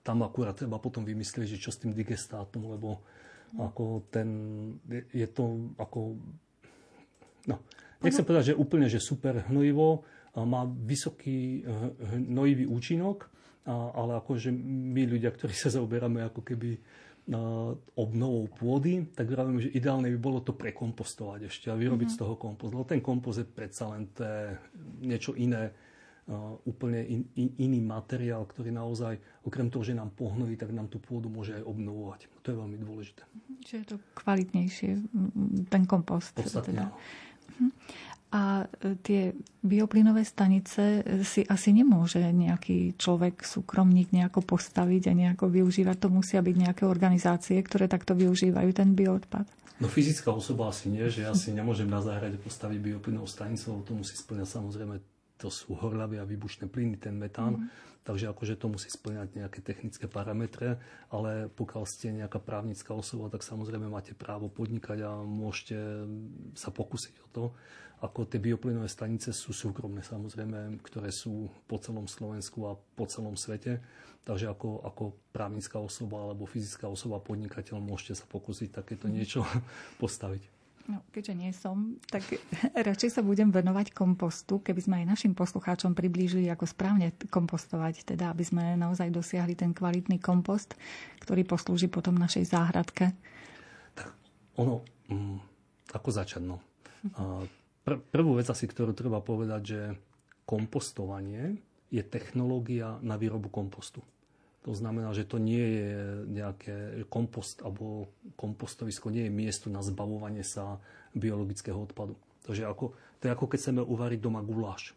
Tam akurát treba potom vymyslieť, že čo s tým digestátom, lebo ako ten, je to ako, no, nechcem povedať, že úplne, že super hnojivo, má vysoký hnojivý účinok, ale akože my ľudia, ktorí sa zaoberáme ako keby obnovou pôdy, tak vravím, že ideálne by bolo to prekompostovať ešte a vyrobiť mm-hmm. z toho kompost. Lebo ten kompost je predsa len to niečo iné, úplne in, in, iný materiál, ktorý naozaj, okrem toho, že nám pohnojí, tak nám tú pôdu môže aj obnovovať. To je veľmi dôležité. Čiže je to kvalitnejšie, ten kompost. Podstatne, teda. A e, tie bioplynové stanice e, si asi nemôže nejaký človek, súkromník nejako postaviť a nejako využívať. To musia byť nejaké organizácie, ktoré takto využívajú ten bioodpad. No fyzická osoba asi nie, že ja si nemôžem na záhrade postaviť bioplynovú stanicu, lebo to musí splňať samozrejme, to sú horľavé a výbušné plyny, ten metán. Mm. Takže akože to musí splňať nejaké technické parametre, ale pokiaľ ste nejaká právnická osoba, tak samozrejme máte právo podnikať a môžete sa pokúsiť o to. Ako tie bioplynové stanice sú súkromné samozrejme, ktoré sú po celom Slovensku a po celom svete. Takže ako, ako právnická osoba alebo fyzická osoba, podnikateľ, môžete sa pokúsiť takéto niečo postaviť. No, keďže nie som, tak radšej sa budem venovať kompostu, keby sme aj našim poslucháčom priblížili, ako správne kompostovať, teda aby sme naozaj dosiahli ten kvalitný kompost, ktorý poslúži potom našej záhradke. Tak ono, mm, ako začať, no. Pr- prvú vec asi, ktorú treba povedať, že kompostovanie je technológia na výrobu kompostu. To znamená, že to nie je nejaké kompost alebo kompostovisko, nie je miesto na zbavovanie sa biologického odpadu. Takže ako, to je ako keď chceme uvariť doma guláš.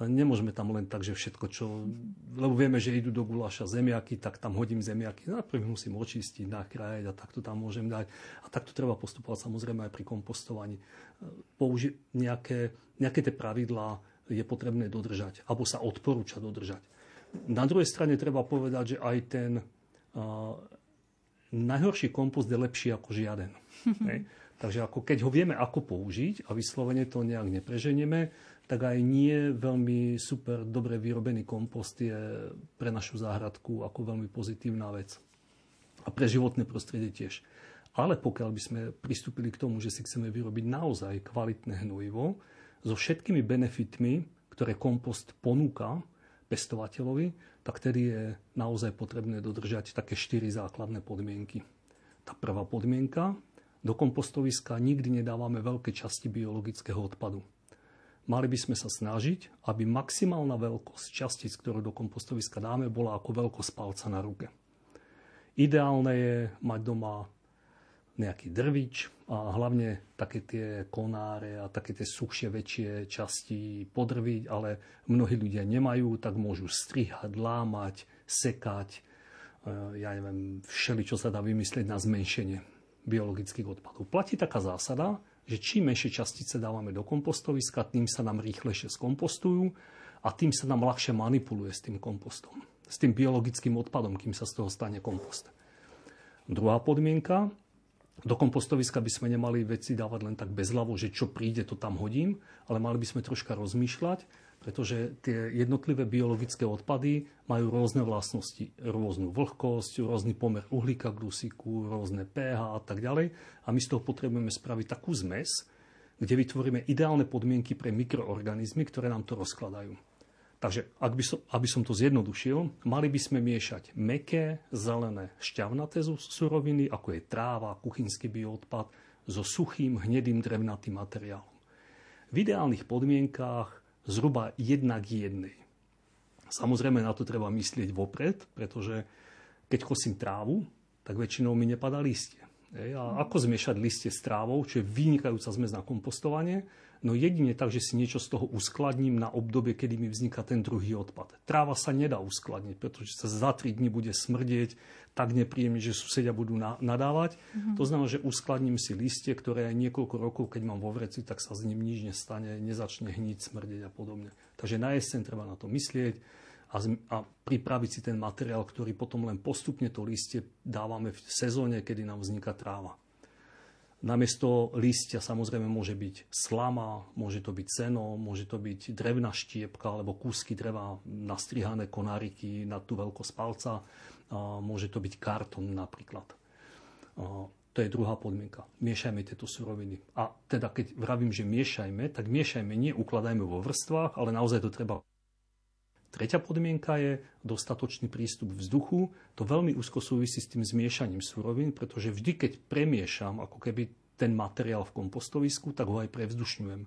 To nemôžeme tam len tak, že všetko, čo... Lebo vieme, že idú do guláša zemiaky, tak tam hodím zemiaky. Najprv musím očistiť, nakrájať a takto tam môžem dať. A takto treba postupovať samozrejme aj pri kompostovaní. Použi- nejaké, nejaké tie pravidlá je potrebné dodržať, alebo sa odporúča dodržať. Na druhej strane treba povedať, že aj ten uh, najhorší kompost je lepší ako žiaden. Hej. Takže ako keď ho vieme ako použiť a vyslovene to nejak nepreženieme, tak aj nie veľmi super dobre vyrobený kompost je pre našu záhradku ako veľmi pozitívna vec. A pre životné prostredie tiež. Ale pokiaľ by sme pristúpili k tomu, že si chceme vyrobiť naozaj kvalitné hnojivo so všetkými benefitmi, ktoré kompost ponúka, pestovateľovi, tak tedy je naozaj potrebné dodržať také štyri základné podmienky. Tá prvá podmienka, do kompostoviska nikdy nedávame veľké časti biologického odpadu. Mali by sme sa snažiť, aby maximálna veľkosť častíc, ktorú do kompostoviska dáme, bola ako veľkosť palca na ruke. Ideálne je mať doma nejaký drvič a hlavne také tie konáre a také tie suchšie väčšie časti podrviť, ale mnohí ľudia nemajú, tak môžu strihať, lámať, sekať, e, ja neviem, všeli, čo sa dá vymyslieť na zmenšenie biologických odpadov. Platí taká zásada, že čím menšie častice dávame do kompostoviska, tým sa nám rýchlejšie skompostujú a tým sa nám ľahšie manipuluje s tým kompostom, s tým biologickým odpadom, kým sa z toho stane kompost. Druhá podmienka, do kompostoviska by sme nemali veci dávať len tak bezľavo, že čo príde, to tam hodím, ale mali by sme troška rozmýšľať, pretože tie jednotlivé biologické odpady majú rôzne vlastnosti, rôznu vlhkosť, rôzny pomer uhlíka k dusíku, rôzne pH a tak ďalej. A my z toho potrebujeme spraviť takú zmes, kde vytvoríme ideálne podmienky pre mikroorganizmy, ktoré nám to rozkladajú. Takže ak by som, aby som to zjednodušil, mali by sme miešať meké, zelené, šťavnaté suroviny, ako je tráva, kuchynský bioodpad, so suchým, hnedým, drevnatým materiálom. V ideálnych podmienkách zhruba jedna k jednej. Samozrejme na to treba myslieť vopred, pretože keď kosím trávu, tak väčšinou mi nepadá listie. A ako zmiešať listie s trávou, čo je vynikajúca zmes na kompostovanie, No jedine tak, že si niečo z toho uskladním na obdobie, kedy mi vzniká ten druhý odpad. Tráva sa nedá uskladniť, pretože sa za 3 dní bude smrdieť tak nepríjemne, že susedia budú nadávať. Mm-hmm. To znamená, že uskladním si listie, ktoré aj niekoľko rokov, keď mám vo vreci, tak sa s ním nič nestane, nezačne hniť, smrdieť a podobne. Takže na jeseň treba na to myslieť a, a pripraviť si ten materiál, ktorý potom len postupne to listie dávame v sezóne, kedy nám vzniká tráva. Namiesto listia samozrejme môže byť slama, môže to byť seno, môže to byť drevná štiepka alebo kúsky dreva nastrihané konáriky na tú veľkosť palca. Môže to byť kartón napríklad. To je druhá podmienka. Miešajme tieto suroviny. A teda keď vravím, že miešajme, tak miešajme, nie ukladajme vo vrstvách, ale naozaj to treba Tretia podmienka je dostatočný prístup vzduchu. To veľmi úzko súvisí s tým zmiešaním surovín, pretože vždy, keď premiešam ako keby ten materiál v kompostovisku, tak ho aj prevzdušňujem.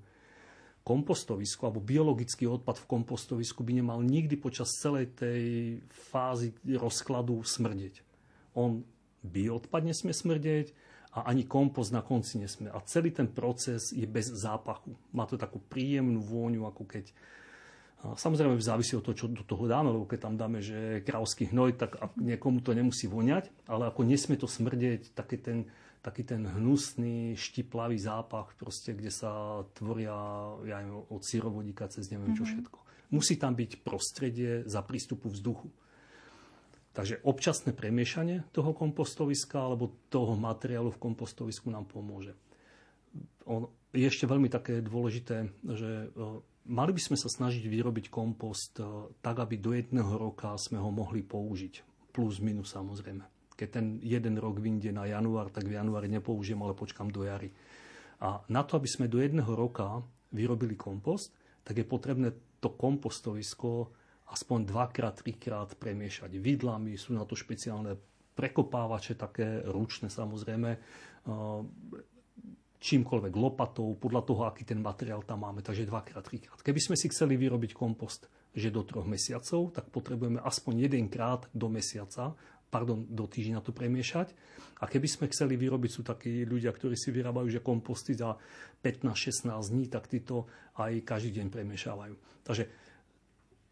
Kompostovisko alebo biologický odpad v kompostovisku by nemal nikdy počas celej tej fázy rozkladu smrdeť. On bioodpad nesmie smrdeť a ani kompost na konci nesme. A celý ten proces je bez zápachu. Má to takú príjemnú vôňu, ako keď Samozrejme závisí od toho, čo do toho dáme, lebo keď tam dáme, že kravský hnoj, tak niekomu to nemusí voňať, ale ako nesmie to smrdeť, taký ten, taký ten hnusný, štiplavý zápach, proste, kde sa tvoria ja neviem, od sírovodíka cez neviem čo mhm. všetko. Musí tam byť prostredie za prístupu vzduchu. Takže občasné premiešanie toho kompostoviska alebo toho materiálu v kompostovisku nám pomôže. On, je ešte veľmi také dôležité, že mali by sme sa snažiť vyrobiť kompost tak, aby do jedného roka sme ho mohli použiť. Plus, minus samozrejme. Keď ten jeden rok vyjde na január, tak v januári nepoužijem, ale počkam do jary. A na to, aby sme do jedného roka vyrobili kompost, tak je potrebné to kompostovisko aspoň dvakrát, trikrát premiešať vidlami, sú na to špeciálne prekopávače, také ručné samozrejme, čímkoľvek lopatou, podľa toho, aký ten materiál tam máme, takže dvakrát, trikrát. Keby sme si chceli vyrobiť kompost, že do troch mesiacov, tak potrebujeme aspoň jedenkrát do mesiaca pardon, do týždňa to premiešať. A keby sme chceli vyrobiť, sú takí ľudia, ktorí si vyrábajú že komposty za 15-16 dní, tak títo aj každý deň premiešavajú. Takže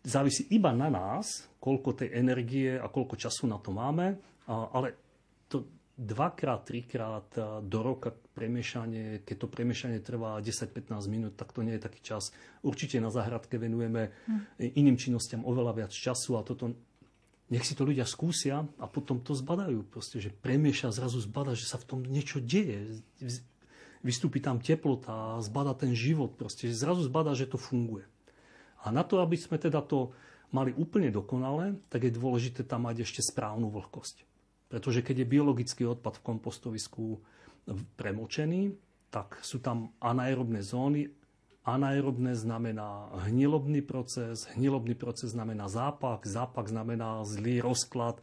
závisí iba na nás, koľko tej energie a koľko času na to máme, ale to dvakrát, trikrát do roka premiešanie, keď to premiešanie trvá 10-15 minút, tak to nie je taký čas. Určite na záhradke venujeme hm. iným činnostiam oveľa viac času a toto nech si to ľudia skúsia a potom to zbadajú. Proste, že premieša zrazu zbada, že sa v tom niečo deje. Vystúpi tam teplota, zbada ten život. Proste, že zrazu zbada, že to funguje. A na to, aby sme teda to mali úplne dokonale, tak je dôležité tam mať ešte správnu vlhkosť. Pretože keď je biologický odpad v kompostovisku premočený, tak sú tam anaerobné zóny Anaerobné znamená hnilobný proces, hnilobný proces znamená zápak, zápak znamená zlý rozklad,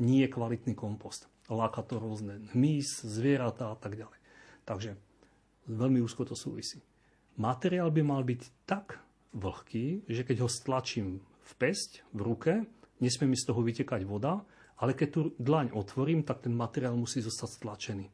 nie kvalitný kompost. Láka to rôzne hmyz, zvieratá a tak ďalej. Takže veľmi úzko to súvisí. Materiál by mal byť tak vlhký, že keď ho stlačím v pesť, v ruke, nesmie mi z toho vytekať voda, ale keď tu dlaň otvorím, tak ten materiál musí zostať stlačený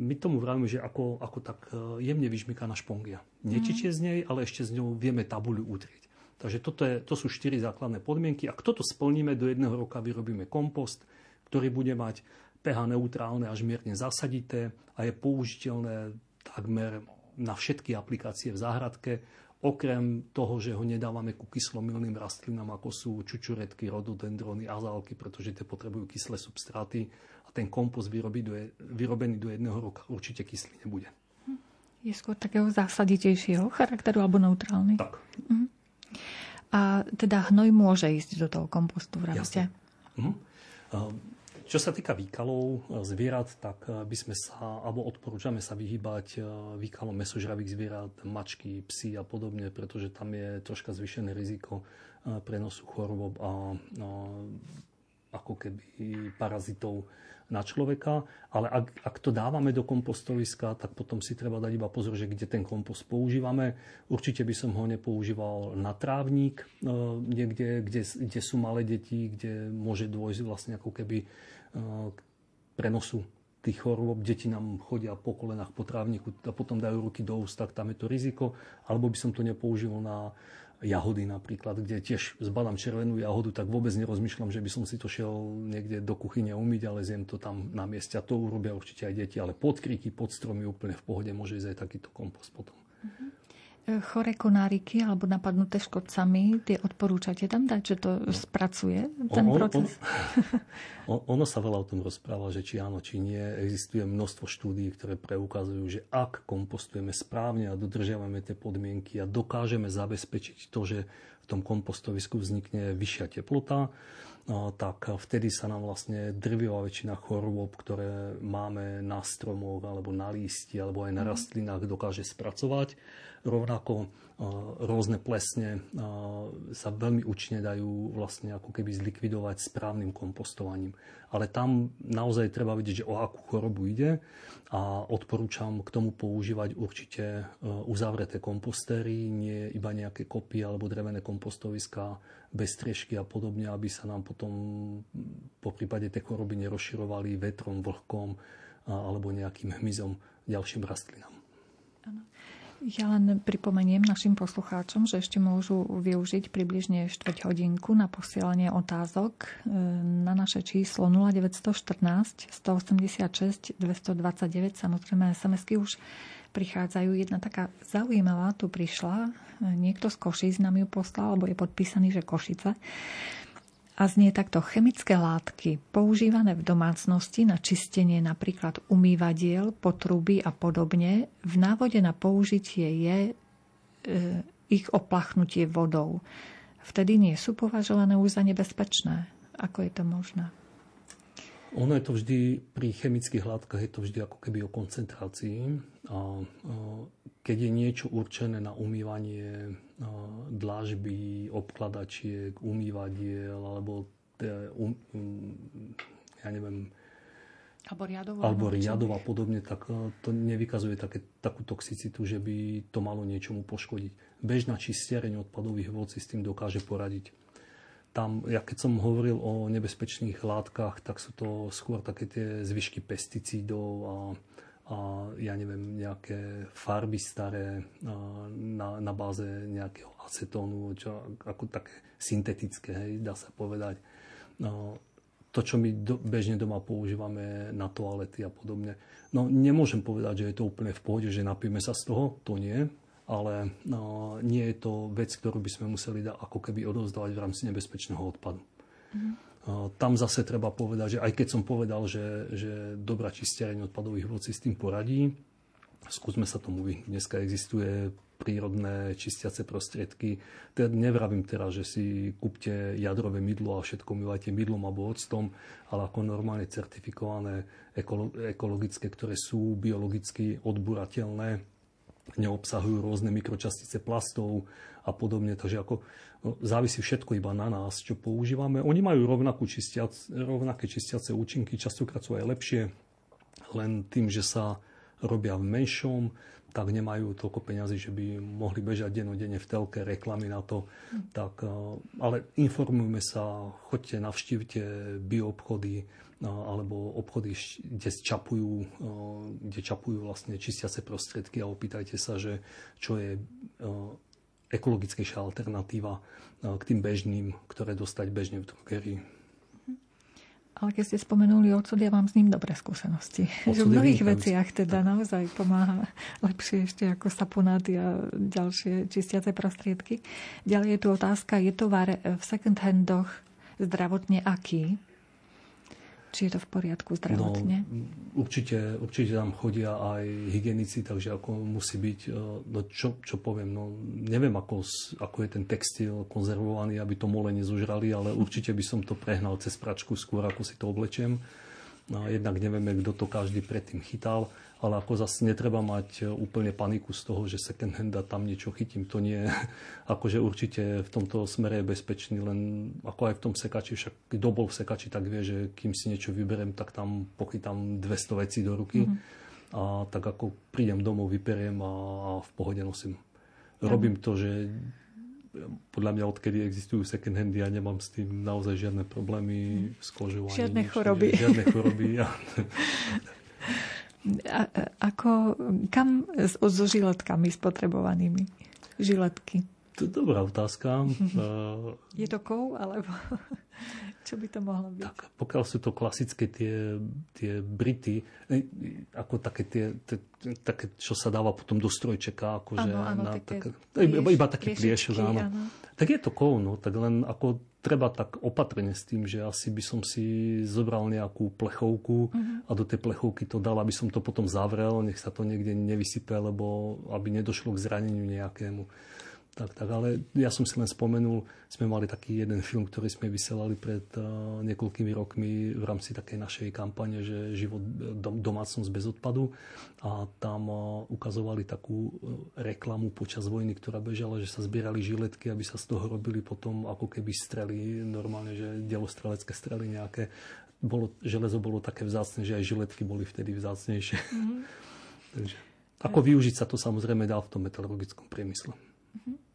my tomu vravíme, že ako, ako tak e, jemne vyžmykaná špongia. Nečičie z nej, ale ešte z ňou vieme tabuľu utrieť. Takže toto je, to sú štyri základné podmienky. Ak toto splníme, do jedného roka vyrobíme kompost, ktorý bude mať pH neutrálne až mierne zasadité a je použiteľné takmer na všetky aplikácie v záhradke, okrem toho, že ho nedávame ku kyslomilným rastlinám, ako sú čučuretky, rododendrony, azálky, pretože tie potrebujú kyslé substráty a ten kompost vyrobený do, vyrobený do jedného roka určite kyslý nebude. Je skôr takého zásaditejšieho charakteru alebo neutrálny? Tak. Uh-huh. A teda hnoj môže ísť do toho kompostu, vravíte? Uh-huh. Čo sa týka výkalov e, zvierat, tak e, by sme sa, alebo odporúčame sa vyhýbať e, výkalom mesožravých zvierat, mačky, psy a podobne, pretože tam je troška zvýšené riziko prenosu chorôb a, a ako keby parazitov na človeka, ale ak, ak to dávame do kompostoviska, tak potom si treba dať iba pozor, že kde ten kompost používame. Určite by som ho nepoužíval na trávnik, niekde, kde, kde sú malé deti, kde môže dôjsť vlastne ako keby prenosu tých chorôb, deti nám chodia po kolenách po trávniku a potom dajú ruky do úst, tak tam je to riziko. Alebo by som to nepoužil na jahody napríklad, kde tiež zbadám červenú jahodu, tak vôbec nerozmýšľam, že by som si to šiel niekde do kuchyne umyť, ale zjem to tam na mieste a to urobia určite aj deti, ale pod kríky, pod stromy úplne v pohode môže ísť aj takýto kompost potom. Uh-huh chore konáriky alebo napadnuté škodcami, tie odporúčate tam dať, že to no. spracuje ten on, proces? On, on, ono sa veľa o tom rozpráva, že či áno, či nie. Existuje množstvo štúdií, ktoré preukazujú, že ak kompostujeme správne a dodržiavame tie podmienky a dokážeme zabezpečiť to, že v tom kompostovisku vznikne vyššia teplota, tak vtedy sa nám vlastne drvivá väčšina chorôb, ktoré máme na stromoch alebo na lísti alebo aj na mhm. rastlinách dokáže spracovať. Rovnako rôzne plesne sa veľmi účne dajú vlastne ako keby zlikvidovať správnym kompostovaním. Ale tam naozaj treba vidieť, že o akú chorobu ide a odporúčam k tomu používať určite uzavreté kompostéry, nie iba nejaké kopy alebo drevené kompostoviská bez striežky a podobne, aby sa nám potom po prípade tie choroby nerozširovali vetrom, vlhkom alebo nejakým hmyzom ďalším rastlinám. Ja len pripomeniem našim poslucháčom, že ešte môžu využiť približne 4 hodinku na posielanie otázok e, na naše číslo 0914 186 229. Samozrejme, SMS-ky už prichádzajú. Jedna taká zaujímavá tu prišla. E, niekto z Košic nám ju poslal, alebo je podpísaný, že Košice a znie takto chemické látky používané v domácnosti na čistenie napríklad umývadiel, potruby a podobne. V návode na použitie je e, ich oplachnutie vodou. Vtedy nie sú považované už za nebezpečné. Ako je to možné? Ono je to vždy, pri chemických látkach je to vždy ako keby o koncentrácii. A, keď je niečo určené na umývanie dlážby, obkladačiek, umývadiel, alebo um, ja neviem, alebo riadov, alebo riadov a podobne, tak to nevykazuje také, takú toxicitu, že by to malo niečomu poškodiť. Bežná čistiareň odpadových vod si s tým dokáže poradiť. Tam, ja keď som hovoril o nebezpečných látkach, tak sú to skôr také tie zvyšky pesticídov a a ja neviem, nejaké farby staré na, na báze nejakého acetónu, čo ako také syntetické, hej, dá sa povedať. No, to, čo my do, bežne doma používame na toalety a podobne. No nemôžem povedať, že je to úplne v pohode, že napijeme sa z toho, to nie, ale no, nie je to vec, ktorú by sme museli ako keby odovzdávať v rámci nebezpečného odpadu. Mm-hmm. Tam zase treba povedať, že aj keď som povedal, že, že dobrá čistiareň odpadových vod si s tým poradí, skúsme sa tomu vyhnúť. Dneska existuje prírodné čistiace prostriedky. Teda nevravím teraz, že si kúpte jadrové mydlo a všetko umývajte mydlom alebo octom, ale ako normálne certifikované ekologické, ktoré sú biologicky odburateľné, neobsahujú rôzne mikročastice plastov a podobne. Takže ako No, závisí všetko iba na nás, čo používame. Oni majú rovnakú čistiac, rovnaké čistiace účinky, častokrát sú aj lepšie, len tým, že sa robia v menšom, tak nemajú toľko peňazí, že by mohli bežať dennodenne v telke reklamy na to. Mm. Tak, eh, ale informujme sa, choďte, navštívte bioobchody eh, alebo obchody, kde čapujú, eh, kde čapujú vlastne čistiace prostriedky a opýtajte sa, že čo je ekologickejšia alternatíva e, k tým bežným, ktoré dostať bežne v drogerii. Ale keď ste spomenuli odsud, ja mám s ním dobré skúsenosti. Že v mnohých veciach teda naozaj pomáha lepšie ešte ako saponáty a ďalšie čistiace prostriedky. Ďalej je tu otázka, je tovar v second handoch zdravotne aký? Či je to v poriadku zdravotne? No, určite, určite tam chodia aj hygienici, takže ako musí byť, e, no čo, čo poviem, no neviem ako, ako je ten textil konzervovaný, aby to mole nezužrali, ale určite by som to prehnal cez pračku skôr, ako si to oblečiem. No, jednak nevieme, kto to každý predtým chytal, ale ako zase netreba mať e, úplne paniku z toho, že second hand a tam niečo chytím. To nie akože určite v tomto smere je bezpečný, len ako aj v tom sekači, však kto bol v sekači, tak vie, že kým si niečo vyberiem, tak tam pochytám 200 vecí do ruky. Mm-hmm. A tak ako prídem domov, vyperiem a, a v pohode nosím. Robím to, že podľa mňa odkedy existujú second handy, ja nemám s tým naozaj žiadne problémy s kožou. Žiadne nič, choroby. Žiadne choroby. A, ako, kam so, žiletkami spotrebovanými? Žiletky. To je dobrá otázka. Je to kov, alebo čo by to mohlo byť? Tak, pokiaľ sú to klasické tie, tie Brity, e, ako také tie, tie, také, čo sa dáva potom do strojčeka, akože ano, ano, na, také, také, iba, iba taký pliešok, áno. áno. Tak je to kov, no, tak len ako treba tak opatrne s tým, že asi by som si zobral nejakú plechovku uh-huh. a do tej plechovky to dal, aby som to potom zavrel, nech sa to niekde nevysype, lebo aby nedošlo k zraneniu nejakému. Tak, tak, ale ja som si len spomenul, sme mali taký jeden film, ktorý sme vysielali pred uh, niekoľkými rokmi v rámci takej našej kampane, že život dom, domácnosť bez odpadu a tam uh, ukazovali takú reklamu počas vojny, ktorá bežala, že sa zbierali žiletky, aby sa z toho robili potom ako keby strely, normálne, že delostrelecké strely nejaké. Bolo, železo bolo také vzácne, že aj žiletky boli vtedy vzácnejšie. Mm-hmm. Takže, ako využiť sa to samozrejme dá v tom metalurgickom priemysle. Mhm.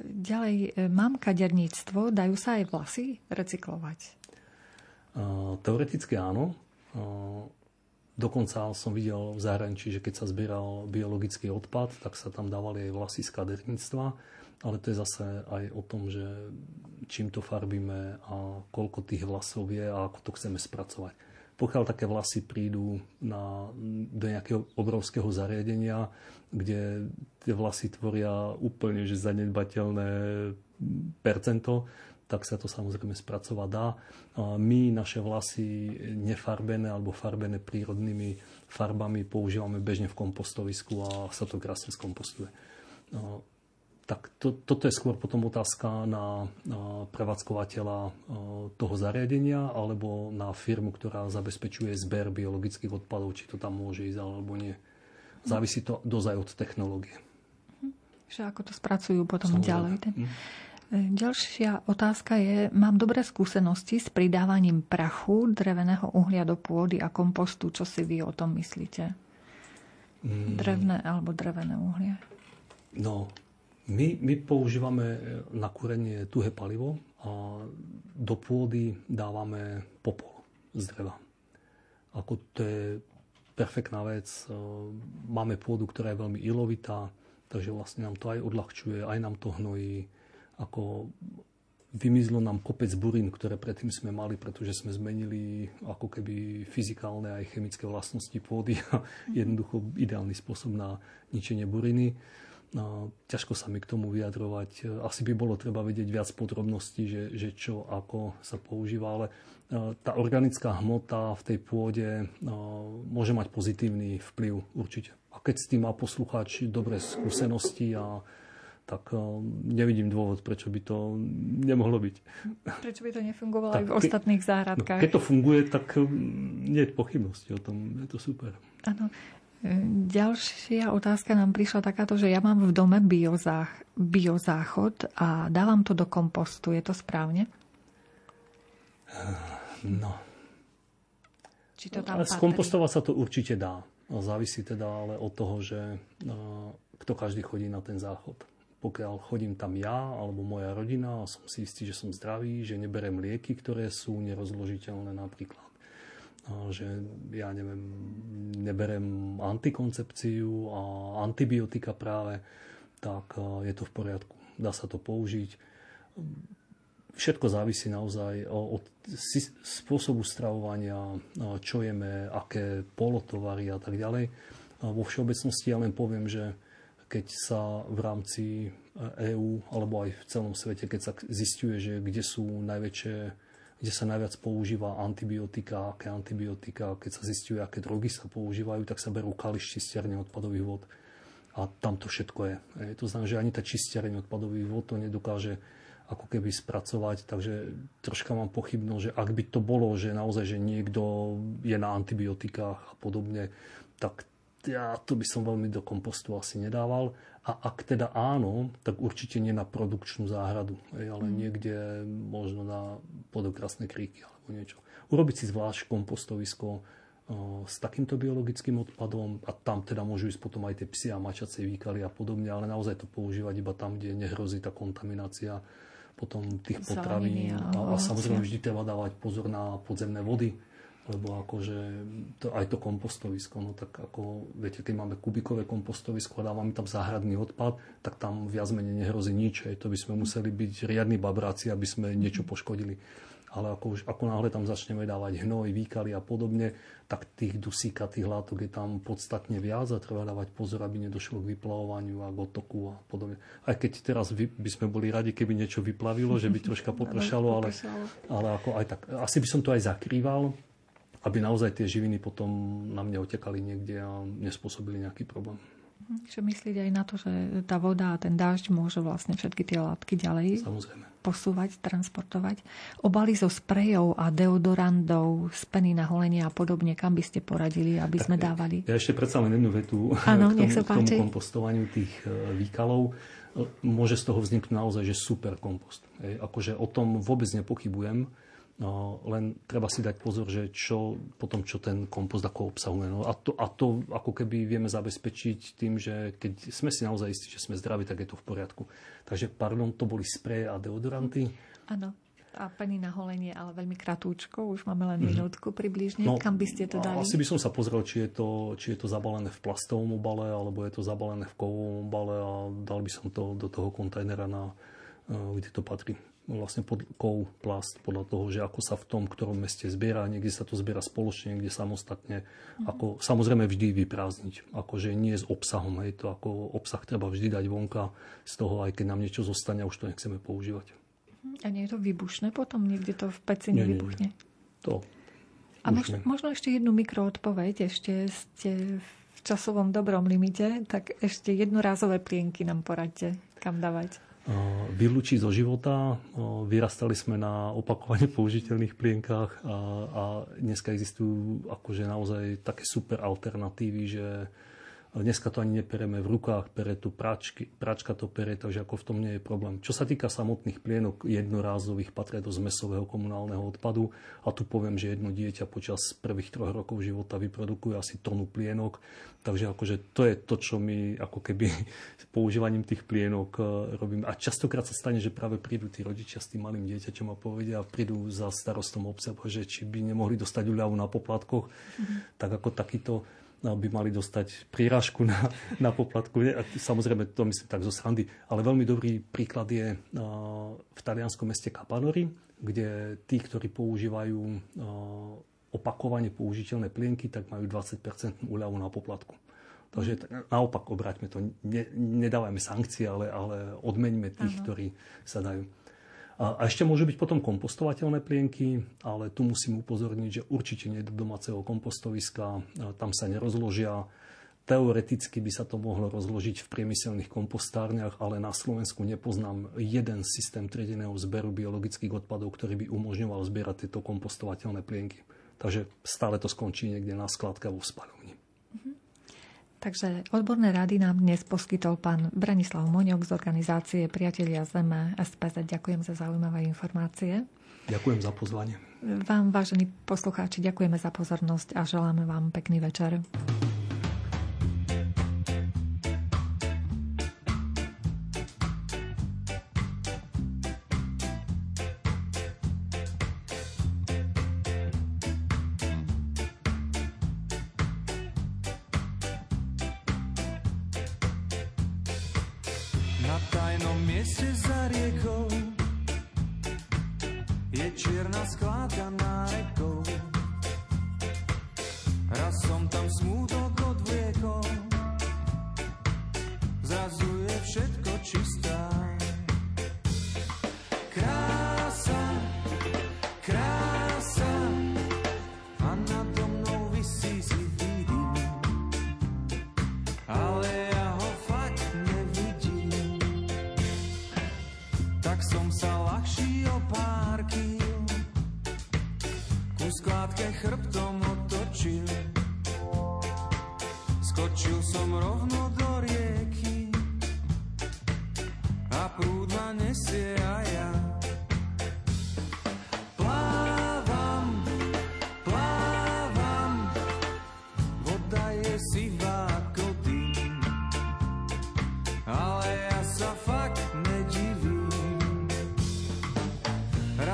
Ďalej, e, mám kaderníctvo, dajú sa aj vlasy recyklovať? Uh, teoreticky áno. Uh, Dokonca som videl v zahraničí, že keď sa zbieral biologický odpad, tak sa tam dávali aj vlasy z kaderníctva, ale to je zase aj o tom, že čím to farbíme a koľko tých vlasov je a ako to chceme spracovať. Pokiaľ také vlasy prídu na, do nejakého obrovského zariadenia, kde tie vlasy tvoria úplne že zanedbateľné percento, tak sa to samozrejme spracovať dá. My naše vlasy nefarbené alebo farbené prírodnými farbami používame bežne v kompostovisku a sa to krásne skompostuje. Tak to, toto je skôr potom otázka na, na prevádzkovateľa toho zariadenia alebo na firmu, ktorá zabezpečuje zber biologických odpadov, či to tam môže ísť alebo nie. Závisí to dosť aj od technológie. Že ako to spracujú potom Samozrejme. ďalej. Ten... Mm. Ďalšia otázka je, mám dobré skúsenosti s pridávaním prachu, dreveného uhlia do pôdy a kompostu. Čo si vy o tom myslíte? Mm. Drevné alebo drevené uhlie? No, my, my používame na kúrenie tuhé palivo a do pôdy dávame popol z dreva. Ako to je perfektná vec. Máme pôdu, ktorá je veľmi ilovitá, takže vlastne nám to aj odľahčuje, aj nám to hnojí ako vymizlo nám kopec burín, ktoré predtým sme mali, pretože sme zmenili ako keby fyzikálne aj chemické vlastnosti pôdy a jednoducho ideálny spôsob na ničenie buriny. No, ťažko sa mi k tomu vyjadrovať. Asi by bolo treba vedieť viac podrobností, že, že čo, ako sa používa, ale e, tá organická hmota v tej pôde no, môže mať pozitívny vplyv určite. A keď s tým má poslucháč dobré skúsenosti a tak eh, nevidím dôvod, prečo by to nemohlo byť. Prečo by to nefungovalo tak, aj v ostatných záhradkách? No, keď to funguje, tak nie je pochybnosti o tom. Je to super. Áno. Ďalšia otázka nám prišla takáto, že ja mám v dome biozách, biozáchod a dávam to do kompostu. Je to správne? No. Či to tam Skompostovať sa to určite dá. Závisí teda ale od toho, že kto každý chodí na ten záchod pokiaľ chodím tam ja alebo moja rodina a som si istý, že som zdravý, že neberem lieky, ktoré sú nerozložiteľné napríklad. A že ja neviem, neberem antikoncepciu a antibiotika práve, tak je to v poriadku. Dá sa to použiť. Všetko závisí naozaj od spôsobu stravovania, čo jeme, aké polotovary a tak ďalej. Vo všeobecnosti ja len poviem, že keď sa v rámci EÚ e alebo aj v celom svete, keď sa zistuje, že kde sú najväčšie, kde sa najviac používa antibiotika, aké antibiotika, keď sa zistuje, aké drogy sa používajú, tak sa berú kališ čistiarne odpadových vod. A tam to všetko je. E, to znamená, že ani tá čistiareň odpadových vod to nedokáže ako keby spracovať, takže troška mám pochybnosť, že ak by to bolo, že naozaj, že niekto je na antibiotikách a podobne, tak ja to by som veľmi do kompostu asi nedával. A ak teda áno, tak určite nie na produkčnú záhradu, ale mm. niekde možno na podokrasné kríky alebo niečo. Urobiť si zvlášť kompostovisko s takýmto biologickým odpadom a tam teda môžu ísť potom aj tie psy a mačacie výkaly a podobne, ale naozaj to používať iba tam, kde nehrozí tá kontaminácia potom tých potravín. A, a samozrejme vždy treba dávať pozor na podzemné vody, lebo akože to, aj to kompostovisko, no tak ako, viete, keď máme kubikové kompostovisko a dávame tam záhradný odpad, tak tam viac menej nehrozí nič, aj to by sme museli byť riadni babráci, aby sme niečo poškodili. Ale ako, už, ako náhle tam začneme dávať hnoj, výkaly a podobne, tak tých dusíkatých látok je tam podstatne viac a treba dávať pozor, aby nedošlo k vyplavovaniu a k otoku a podobne. Aj keď teraz by sme boli radi, keby niečo vyplavilo, že by troška popršalo, ale, ale ako aj tak, asi by som to aj zakrýval, aby naozaj tie živiny potom na mne otekali niekde a nespôsobili nejaký problém. Čiže myslíť aj na to, že tá voda a ten dážď môžu vlastne všetky tie látky ďalej Samozrejme. posúvať, transportovať. Obaly so sprejov a deodorandov, z peny na holenie a podobne, kam by ste poradili, aby tak, sme dávali? Ja ešte predsa len jednu vetu ano, k, tomu, k tomu kompostovaniu tých e, výkalov. Môže z toho vzniknúť naozaj že super kompost. Akože o tom vôbec nepochybujem No, len treba si dať pozor, že čo potom, čo ten kompost ako obsahuje. No, a, to, a to ako keby vieme zabezpečiť tým, že keď sme si naozaj istí, že sme zdraví, tak je to v poriadku. Takže, pardon, to boli spreje a deodoranty. Áno. A peny na holenie, ale veľmi kratúčko, už máme len mm-hmm. minútku približne. No, Kam by ste to dali? Asi by som sa pozrel, či je, to, či je to zabalené v plastovom obale, alebo je to zabalené v kovovom obale a dal by som to do toho kontajnera, na, eh, kde to patrí vlastne pod kov, plast, podľa toho, že ako sa v tom ktorom meste zbiera, niekde sa to zbiera spoločne, niekde samostatne. Mm-hmm. Ako, samozrejme vždy vyprázdniť, akože nie s obsahom, hej, to ako obsah treba vždy dať vonka z toho, aj keď nám niečo zostane už to nechceme používať. A nie je to vybušné potom? Niekde to v peci nevybuchne? To a možno, možno ešte jednu mikroodpoveď, ešte ste v časovom dobrom limite, tak ešte jednorázové plienky nám poradte, kam dávať vylúčiť zo života. Vyrastali sme na opakovane použiteľných plienkách a, a dneska existujú akože naozaj také super alternatívy, že Dneska to ani nepereme v rukách, pere tu pračky, pračka to pere, takže ako v tom nie je problém. Čo sa týka samotných plienok jednorázových, patria do zmesového komunálneho odpadu a tu poviem, že jedno dieťa počas prvých troch rokov života vyprodukuje asi tonu plienok, takže akože to je to, čo my ako keby používaním tých plienok e, robíme. A častokrát sa stane, že práve prídu tí rodičia s tým malým dieťaťom a povedia a prídu za starostom obce, že či by nemohli dostať uľavu na poplatkoch, mm-hmm. tak ako takýto by mali dostať príražku na, na poplatku. A samozrejme, to myslím tak zo srandy. Ale veľmi dobrý príklad je v talianskom meste Kapanori, kde tí, ktorí používajú opakovane použiteľné plienky, tak majú 20% úľavu na poplatku. Takže naopak obráťme to, ne, nedávajme sankcie, ale, ale odmeňme tých, Aha. ktorí sa dajú. A ešte môžu byť potom kompostovateľné plienky, ale tu musím upozorniť, že určite nie do domáceho kompostoviska, tam sa nerozložia. Teoreticky by sa to mohlo rozložiť v priemyselných kompostárniach, ale na Slovensku nepoznám jeden systém tredeného zberu biologických odpadov, ktorý by umožňoval zbierať tieto kompostovateľné plienky. Takže stále to skončí niekde na skladke vo spalovni. Takže odborné rady nám dnes poskytol pán Branislav Moňok z organizácie Priatelia Zeme SPZ. Ďakujem za zaujímavé informácie. Ďakujem za pozvanie. Vám, vážení poslucháči, ďakujeme za pozornosť a želáme vám pekný večer.